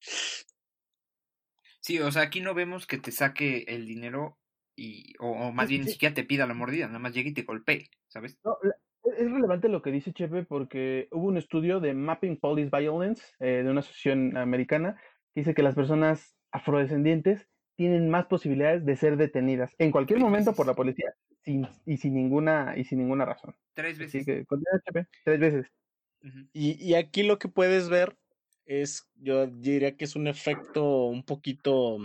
Speaker 6: Sí, o sea, aquí no vemos que te saque el dinero y, o, más bien ni siquiera te pida la mordida, nada más llegue y te golpee, ¿sabes?
Speaker 2: No, es relevante lo que dice Chepe porque hubo un estudio de Mapping Police Violence eh, de una asociación americana que dice que las personas afrodescendientes tienen más posibilidades de ser detenidas en cualquier momento por la policía sin, y sin ninguna y sin ninguna razón.
Speaker 6: Tres veces.
Speaker 2: Así que, Chepe, tres veces
Speaker 3: y, aquí lo que puedes ver es, yo diría que es un efecto un poquito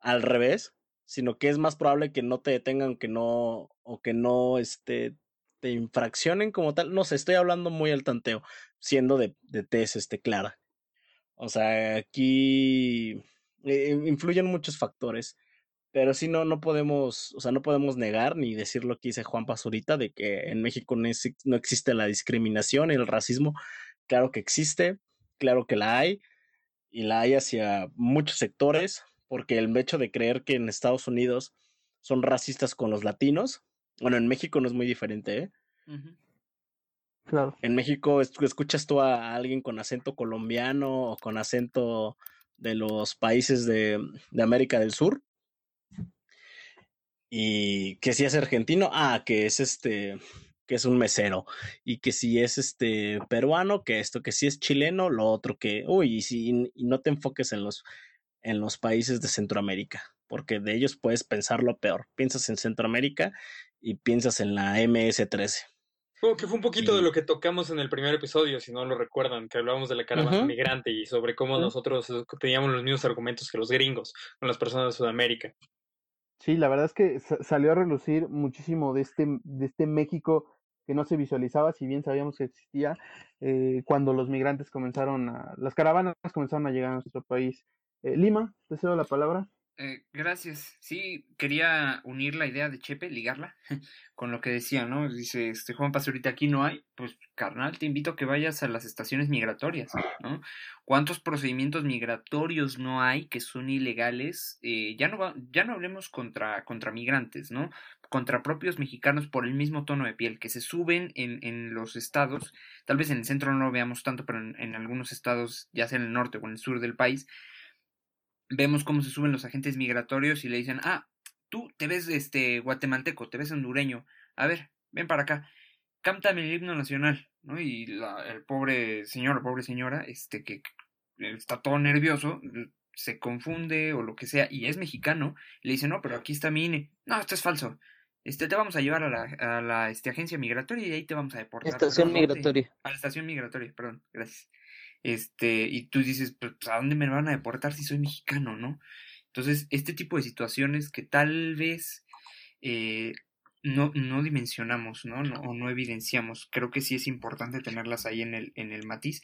Speaker 3: al revés, sino que es más probable que no te detengan, que no, o que no este, te infraccionen como tal. No sé, estoy hablando muy al tanteo, siendo de, de este, clara. O sea, aquí eh, influyen muchos factores, pero sí no, no podemos, o sea, no podemos negar ni decir lo que dice Juan Pazurita de que en México no, no existe la discriminación y el racismo. Claro que existe, claro que la hay, y la hay hacia muchos sectores, porque el hecho de creer que en Estados Unidos son racistas con los latinos, bueno, en México no es muy diferente, ¿eh?
Speaker 2: Claro.
Speaker 3: En México escuchas tú a alguien con acento colombiano o con acento de los países de, de América del Sur. Y que si es argentino, ah, que es este, que es un mesero. Y que si es este peruano, que esto, que si es chileno, lo otro, que, uy, y, si, y no te enfoques en los, en los países de Centroamérica, porque de ellos puedes pensar lo peor. Piensas en Centroamérica y piensas en la MS-13.
Speaker 4: que fue un poquito de lo que tocamos en el primer episodio, si no lo recuerdan, que hablábamos de la caravana migrante y sobre cómo nosotros eh, teníamos los mismos argumentos que los gringos con las personas de Sudamérica.
Speaker 2: Sí, la verdad es que salió a relucir muchísimo de este, de este México que no se visualizaba, si bien sabíamos que existía, eh, cuando los migrantes comenzaron a, las caravanas comenzaron a llegar a nuestro país. Eh, Lima, te cedo la palabra.
Speaker 6: Eh, gracias. Sí, quería unir la idea de Chepe, ligarla con lo que decía, ¿no? Dice, este Juan ahorita aquí no hay. Pues, carnal, te invito a que vayas a las estaciones migratorias, ¿no? ¿Cuántos procedimientos migratorios no hay que son ilegales? Eh, ya, no ya no hablemos contra, contra migrantes, ¿no? Contra propios mexicanos por el mismo tono de piel, que se suben en, en los estados, tal vez en el centro no lo veamos tanto, pero en algunos estados, ya sea en el norte o en el sur del país, vemos cómo se suben los agentes migratorios y le dicen, ah, tú te ves este guatemalteco, te ves hondureño, a ver, ven para acá, cántame el himno nacional, ¿no? Y el pobre señor, la pobre señora, este que está todo nervioso, se confunde o lo que sea, y es mexicano, le dice, no, pero aquí está mi INE, no, esto es falso, este, te vamos a llevar a la, a la este, agencia migratoria y ahí te vamos a deportar.
Speaker 5: Estación migratoria.
Speaker 6: A la estación migratoria, perdón, gracias. Este, y tú dices, pues, ¿a dónde me van a deportar si soy mexicano, no? Entonces, este tipo de situaciones que tal vez eh, no, no dimensionamos, ¿no? ¿no? O no evidenciamos, creo que sí es importante tenerlas ahí en el, en el matiz.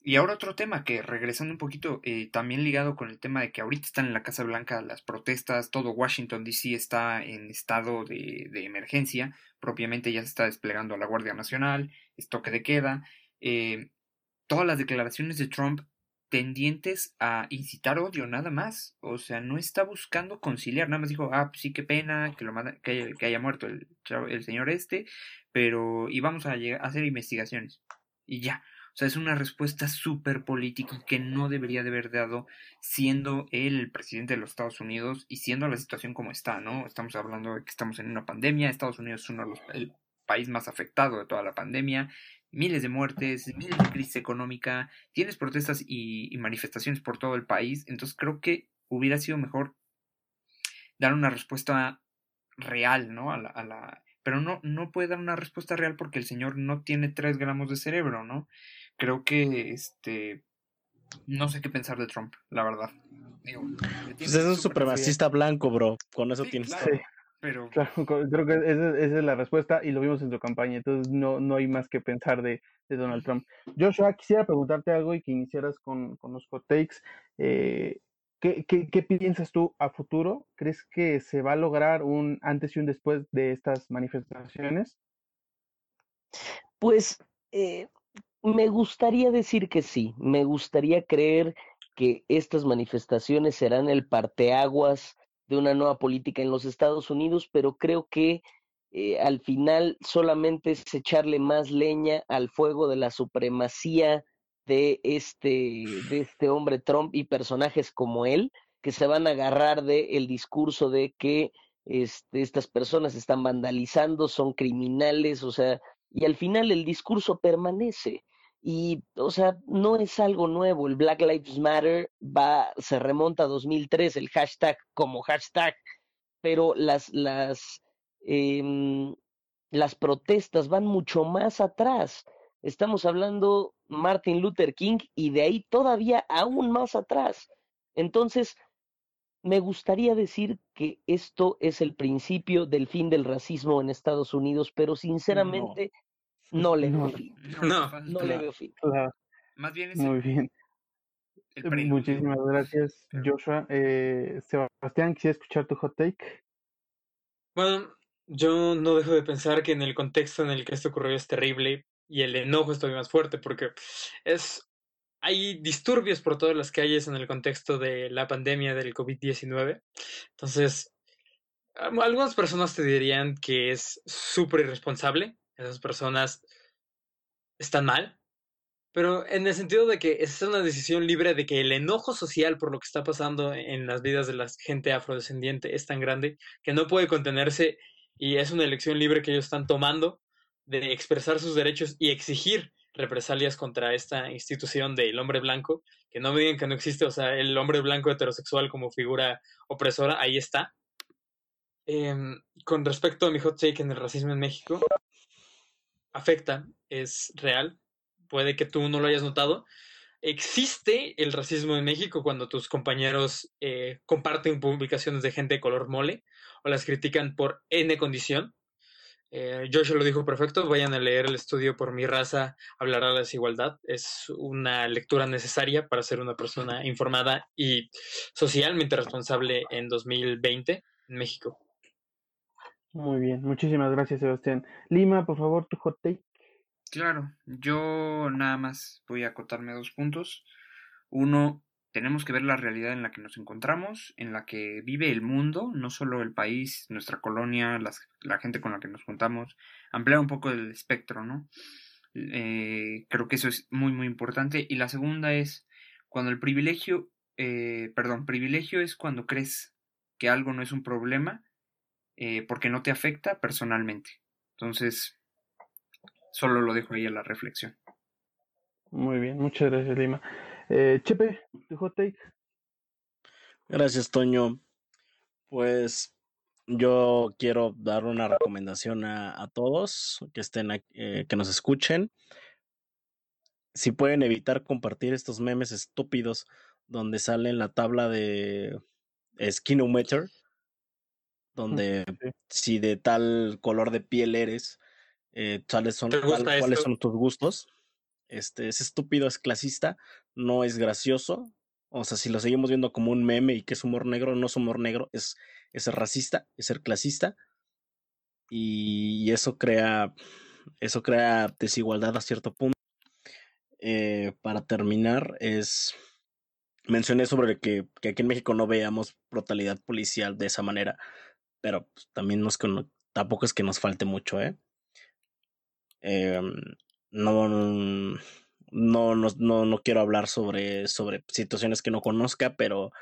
Speaker 6: Y ahora otro tema que, regresando un poquito, eh, también ligado con el tema de que ahorita están en la Casa Blanca las protestas, todo Washington, D.C. está en estado de, de, emergencia, propiamente ya se está desplegando a la Guardia Nacional, es toque de queda, eh, todas las declaraciones de Trump tendientes a incitar odio, nada más. O sea, no está buscando conciliar, nada más dijo, ah, pues sí, qué pena que, lo que, haya, muerto el, el, señor este, pero íbamos a, a hacer investigaciones. Y ya. O sea, es una respuesta súper política que no debería de haber dado siendo él el presidente de los Estados Unidos y siendo la situación como está, ¿no? Estamos hablando de que estamos en una pandemia, Estados Unidos es uno de los, el país más afectado de toda la pandemia, miles de muertes, miles de crisis económica, tienes protestas y, manifestaciones por todo el país, entonces creo que hubiera sido mejor dar una respuesta real, ¿no? A la, a la, pero no, no puede dar una respuesta real porque el señor no tiene tres gramos de cerebro, ¿no? Creo que, este, no sé qué pensar de Trump, la verdad.
Speaker 3: pues es un supremacista blanco, bro, con eso tienes
Speaker 2: pero... creo que esa, es la respuesta y lo vimos en su campaña, entonces no, no hay más que pensar de, Donald Trump. Joshua, quisiera preguntarte algo y que iniciaras con, con los hot takes. Eh, ¿qué, qué, piensas tú a futuro? ¿Crees que se va a lograr un antes y un después de estas manifestaciones?
Speaker 5: Pues eh, me gustaría decir que sí, me gustaría creer que estas manifestaciones serán el parteaguas de una nueva política en los Estados Unidos, pero creo que eh, al final solamente es echarle más leña al fuego de la supremacía de este, de este hombre Trump y personajes como él, que se van a agarrar del el discurso de que este, estas personas están vandalizando, son criminales, o sea, y al final el discurso permanece. Y, o sea, no es algo nuevo. El Black Lives Matter va, se remonta a 2003, el hashtag como hashtag, pero las, las, eh, las protestas van mucho más atrás. Estamos hablando Martin Luther King y de ahí todavía aún más atrás. Entonces, me gustaría decir que esto es el principio del fin del racismo en Estados Unidos, pero sinceramente no le veo fin.
Speaker 6: No,
Speaker 5: no le veo fin.
Speaker 6: Más bien es
Speaker 2: Muy bien. Muchísimas gracias, Joshua. Eh, Sebastián, quisiera escuchar tu hot take.
Speaker 4: Bueno, yo no dejo de pensar que en el contexto en el que esto ocurrió es terrible y el enojo es todavía más fuerte porque es hay disturbios por todas las calles en el contexto de la pandemia del COVID-19. Entonces, algunas personas te dirían que es súper irresponsable. Esas personas están mal. Pero en el sentido de que es una decisión libre de que el enojo social por lo que está pasando en las vidas de la gente afrodescendiente es tan grande que no puede contenerse y es una elección libre que ellos están tomando de expresar sus derechos y exigir represalias contra esta institución del hombre blanco, que no me digan que no existe, o sea, el hombre blanco heterosexual como figura opresora, ahí está. Em, con respecto a mi hot take en el racismo en México, afecta, es real, puede que tú no lo hayas notado. Existe el racismo en México cuando tus compañeros eh, comparten publicaciones de gente de color mole o las critican por N condición. Eh, Joshua lo dijo perfecto, vayan a leer el estudio por mi raza, hablar de la desigualdad. Es una lectura necesaria para ser una persona informada y socialmente responsable en 2020 en México.
Speaker 2: Muy bien, muchísimas gracias Sebastián. Lima, por favor, tu hot take.
Speaker 6: Claro, yo nada más voy a acotarme dos puntos. Uno, tenemos que ver la realidad en la que nos encontramos, en la que vive el mundo, no solo el país, nuestra colonia, la gente con la que nos juntamos, ampliar un poco el espectro, ¿no? Eh, creo que eso es muy, muy importante. Y la segunda es cuando el privilegio, eh, perdón, privilegio es cuando crees que algo no es un problema eh, porque no te afecta personalmente. Entonces, solo lo dejo ahí a la reflexión.
Speaker 2: Muy bien, muchas gracias, Lima. Eh, Chepe, tu hot take.
Speaker 3: Gracias, Toño. Pues yo quiero dar una recomendación a, todos que estén eh, que nos escuchen. Si pueden evitar compartir estos memes estúpidos donde sale en la tabla de Skinometer, donde si de tal color de piel eres, eh, cuáles son, cuáles son tus gustos. Este, es estúpido, es clasista, no es gracioso. O sea, si lo seguimos viendo como un meme y que es humor negro, no es humor negro, es, es ser racista, es ser clasista. Y, eso crea, eso crea desigualdad a cierto punto. Eh, para terminar, es mencioné sobre que, que, aquí en México no veamos brutalidad policial de esa manera, pero pues, también nos, tampoco es que nos falte mucho, ¿eh? Em, no, no, no, no, quiero hablar sobre, sobre situaciones que no conozca, pero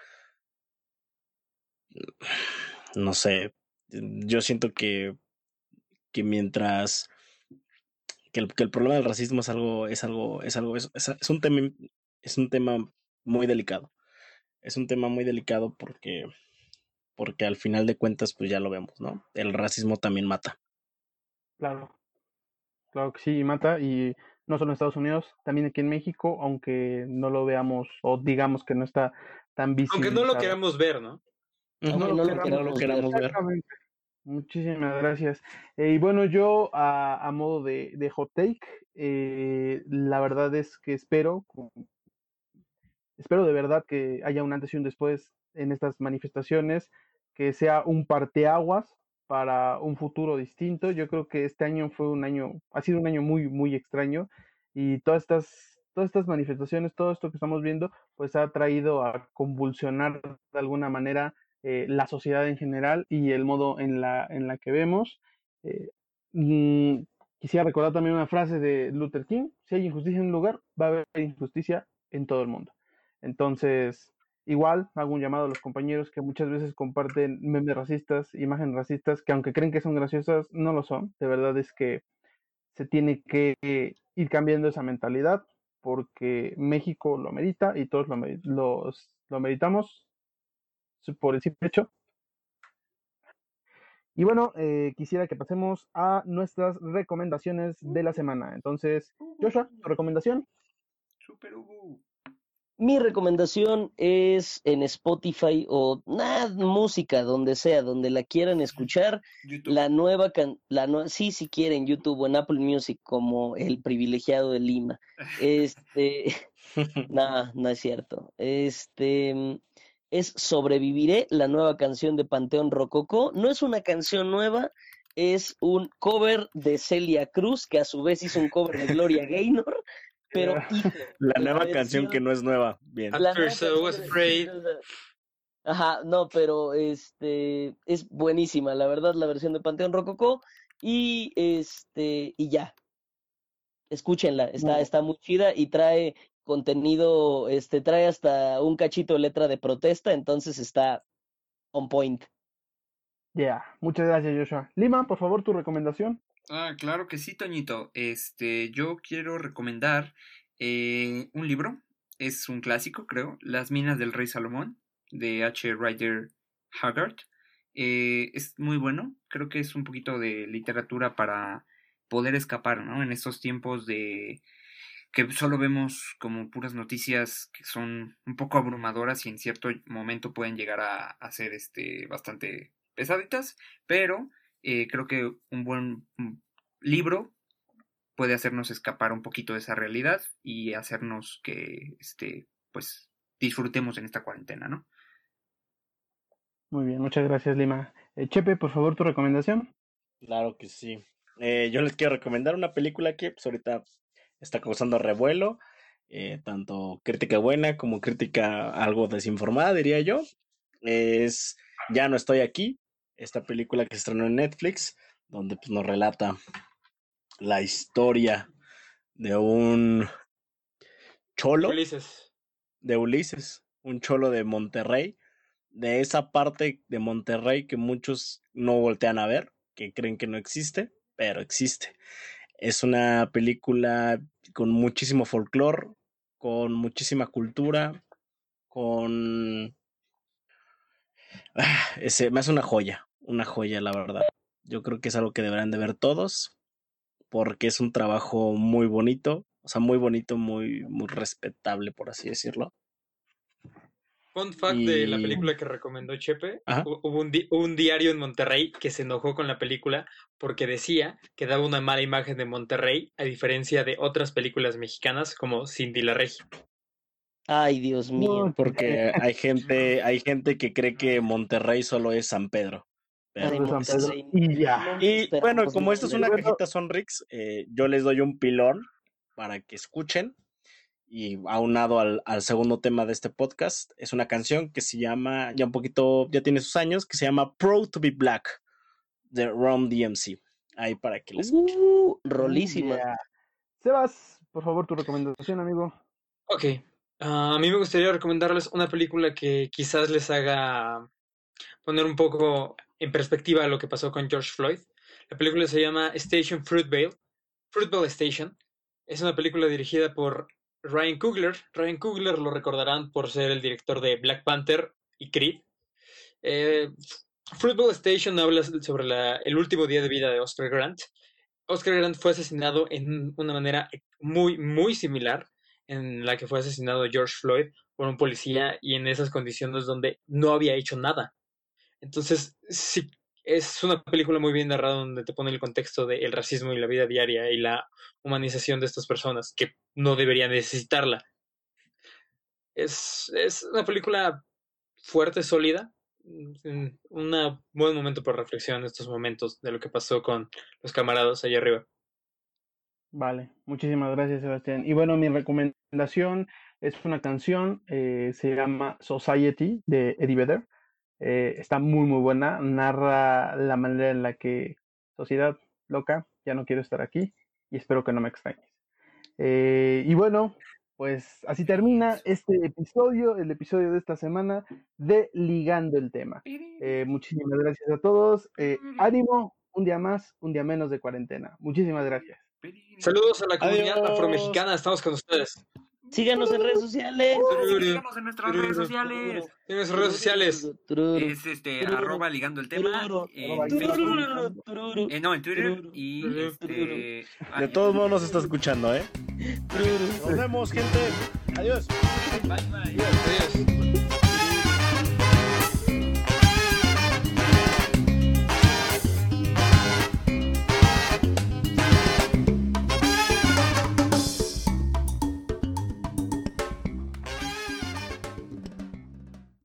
Speaker 3: no sé, yo siento que, que mientras que el, que el problema del racismo es algo, es algo, es algo, es, un tema, es un tema muy delicado. Es un tema muy delicado porque, porque al final de cuentas, pues ya lo vemos, ¿no? El racismo también mata.
Speaker 2: Claro. Claro que sí, mata, y no solo en Estados Unidos, también aquí en México, aunque no lo veamos o digamos que no está tan visible.
Speaker 4: Aunque no lo queramos ver, ¿no?
Speaker 2: no, lo, queramos, ver. Muchísimas gracias. Eh, y bueno, yo a, modo de, de, hot take, eh, la verdad es que espero, espero de verdad que haya un antes y un después en estas manifestaciones, que sea un parteaguas para un futuro distinto. Yo creo que este año fue un año, ha sido un año muy, muy extraño y todas estas, todas estas manifestaciones, todo esto que estamos viendo, pues ha traído a convulsionar de alguna manera eh, la sociedad en general y el modo en la, en la que vemos. Eh, mm, quisiera recordar también una frase de Luther King, si hay injusticia en un lugar, va a haber injusticia en todo el mundo. Entonces, Igual hago un llamado a los compañeros que muchas veces comparten memes racistas, imágenes racistas, que aunque creen que son graciosas, no lo son. De verdad es que se tiene que ir cambiando esa mentalidad porque México lo merita y todos lo, los, lo meritamos por el simple hecho. Y bueno, eh, quisiera que pasemos a nuestras recomendaciones de la semana. Entonces, Joshua, tu recomendación.
Speaker 6: Super Hugo.
Speaker 5: Mi recomendación es en Spotify o nada, música, donde sea, donde la quieran escuchar.
Speaker 6: YouTube.
Speaker 5: La nueva, can la nue- sí, si quieren, YouTube o en Apple Music, como el privilegiado de Lima. Este, no, no es cierto. Este mm, es Sobreviviré, la nueva canción de Panteón Rococó. No es una canción nueva, es un cover de Celia Cruz, que a su vez hizo un cover de Gloria Gaynor. Pero, hijo,
Speaker 3: La
Speaker 5: la
Speaker 3: nueva canción que no es nueva. Bien.
Speaker 4: I was afraid.
Speaker 5: Ajá, no, pero este es buenísima, la verdad, la versión de Panteón Rococó. Y este, y ya. Escúchenla, está,
Speaker 2: Muy-
Speaker 5: está muy chida y trae contenido, este, trae hasta un cachito de letra de protesta, entonces está on point.
Speaker 2: Ya, muchas gracias, Joshua. Lima, por favor, tu recomendación.
Speaker 6: Ah, claro que sí, Toñito. Este, yo quiero recomendar eh, un libro. Es un clásico, creo. Las minas del rey Salomón, de H. Rider Haggard. Eh, es muy bueno. Creo que es un poquito de literatura para poder escapar, ¿no? En estos tiempos de que solo vemos como puras noticias que son un poco abrumadoras y en cierto momento pueden llegar a, a ser este bastante pesaditas, pero eh, creo que un buen mm, libro puede hacernos escapar un poquito de esa realidad y hacernos que este pues disfrutemos en esta cuarentena, ¿no?
Speaker 2: Muy bien, muchas gracias, Lima. Eh, Chepe, por favor, tu recomendación.
Speaker 3: Claro que sí. Eh, yo les quiero recomendar una película que pues, ahorita está causando revuelo, eh, tanto crítica buena como crítica algo desinformada, diría yo. Es Ya no estoy aquí, esta película que se estrenó en Netflix, donde pues, nos relata la historia de un cholo
Speaker 4: Ulises.
Speaker 3: de Ulises, un cholo de Monterrey, de esa parte de Monterrey que muchos no voltean a ver, que creen que no existe, pero existe. Es una película con muchísimo folclore, con muchísima cultura, con... Ah, ese, me hace una joya, una joya, la verdad. Yo creo que es algo que deberán de ver todos, porque es un trabajo muy bonito, o sea, muy bonito, muy, muy respetable, por así decirlo.
Speaker 4: Fun fact de la película que recomendó Chepe,
Speaker 3: Ajá.
Speaker 4: hubo un, di- un diario en Monterrey que se enojó con la película porque decía que daba una mala imagen de Monterrey a diferencia de otras películas mexicanas como Cindy la Regia.
Speaker 5: Ay, Dios mío.
Speaker 3: Porque hay gente, hay gente que cree que Monterrey solo es San Pedro.
Speaker 2: San Pedro, y ya.
Speaker 3: Y
Speaker 5: esperamos
Speaker 3: bueno, como esto es una
Speaker 2: Bueno.
Speaker 3: cajita Sonrix, eh, yo les doy un pilón para que escuchen. Y aunado al, al segundo tema de este podcast, es una canción que se llama, ya un poquito, ya tiene sus años, que se llama Proud to be Black, de Ron DMC. Ahí para que les
Speaker 5: Uh, rolísima.
Speaker 2: Sebas, por favor, tu recomendación, amigo.
Speaker 4: Ok, ah, a mí me gustaría recomendarles una película que quizás les haga poner un poco en perspectiva lo que pasó con George Floyd. La película se llama Station Fruitvale, Fruitvale Station. Es una película dirigida por Ryan Coogler. Ryan Coogler lo recordarán por ser el director de Black Panther y Creed. Eh, Fruitvale Station habla sobre el último día de vida de Oscar Grant. Oscar Grant fue asesinado en una manera muy, muy similar en la que fue asesinado George Floyd por un policía y en esas condiciones donde no había hecho nada. Entonces, sí, es una película muy bien narrada donde te pone el contexto del racismo y la vida diaria y la humanización de estas personas que no deberían necesitarla. Es, es una película fuerte, sólida, mm, un buen momento para reflexión en estos momentos de lo que pasó con los camaradas allá arriba.
Speaker 2: Vale, muchísimas gracias, Sebastián. Y bueno, mi recomendación es una canción, eh, se llama Society de Eddie Vedder. Eh, está muy, muy buena. Narra la manera en la que sociedad loca, ya no quiero estar aquí y espero que no me extrañes. Eh, y bueno, pues así termina este episodio, el episodio de esta semana de Ligando el Tema. Eh, muchísimas gracias a todos. Eh, ánimo, un día más, un día menos de cuarentena. Muchísimas gracias.
Speaker 4: Saludos a la comunidad
Speaker 3: Adiós.
Speaker 4: afromexicana, estamos con ustedes.
Speaker 5: Síganos en redes sociales.
Speaker 6: Síganos en nuestras redes sociales.
Speaker 4: En nuestras redes sociales.
Speaker 6: Es este arroba ligando el tema
Speaker 5: Tururu.
Speaker 6: en Facebook, eh, no, en Twitter y
Speaker 4: Tururu.
Speaker 6: este
Speaker 3: De todos modos nos está escuchando, ¿eh? Nos vemos, gente. Adiós.
Speaker 6: Bye, bye.
Speaker 4: Adiós.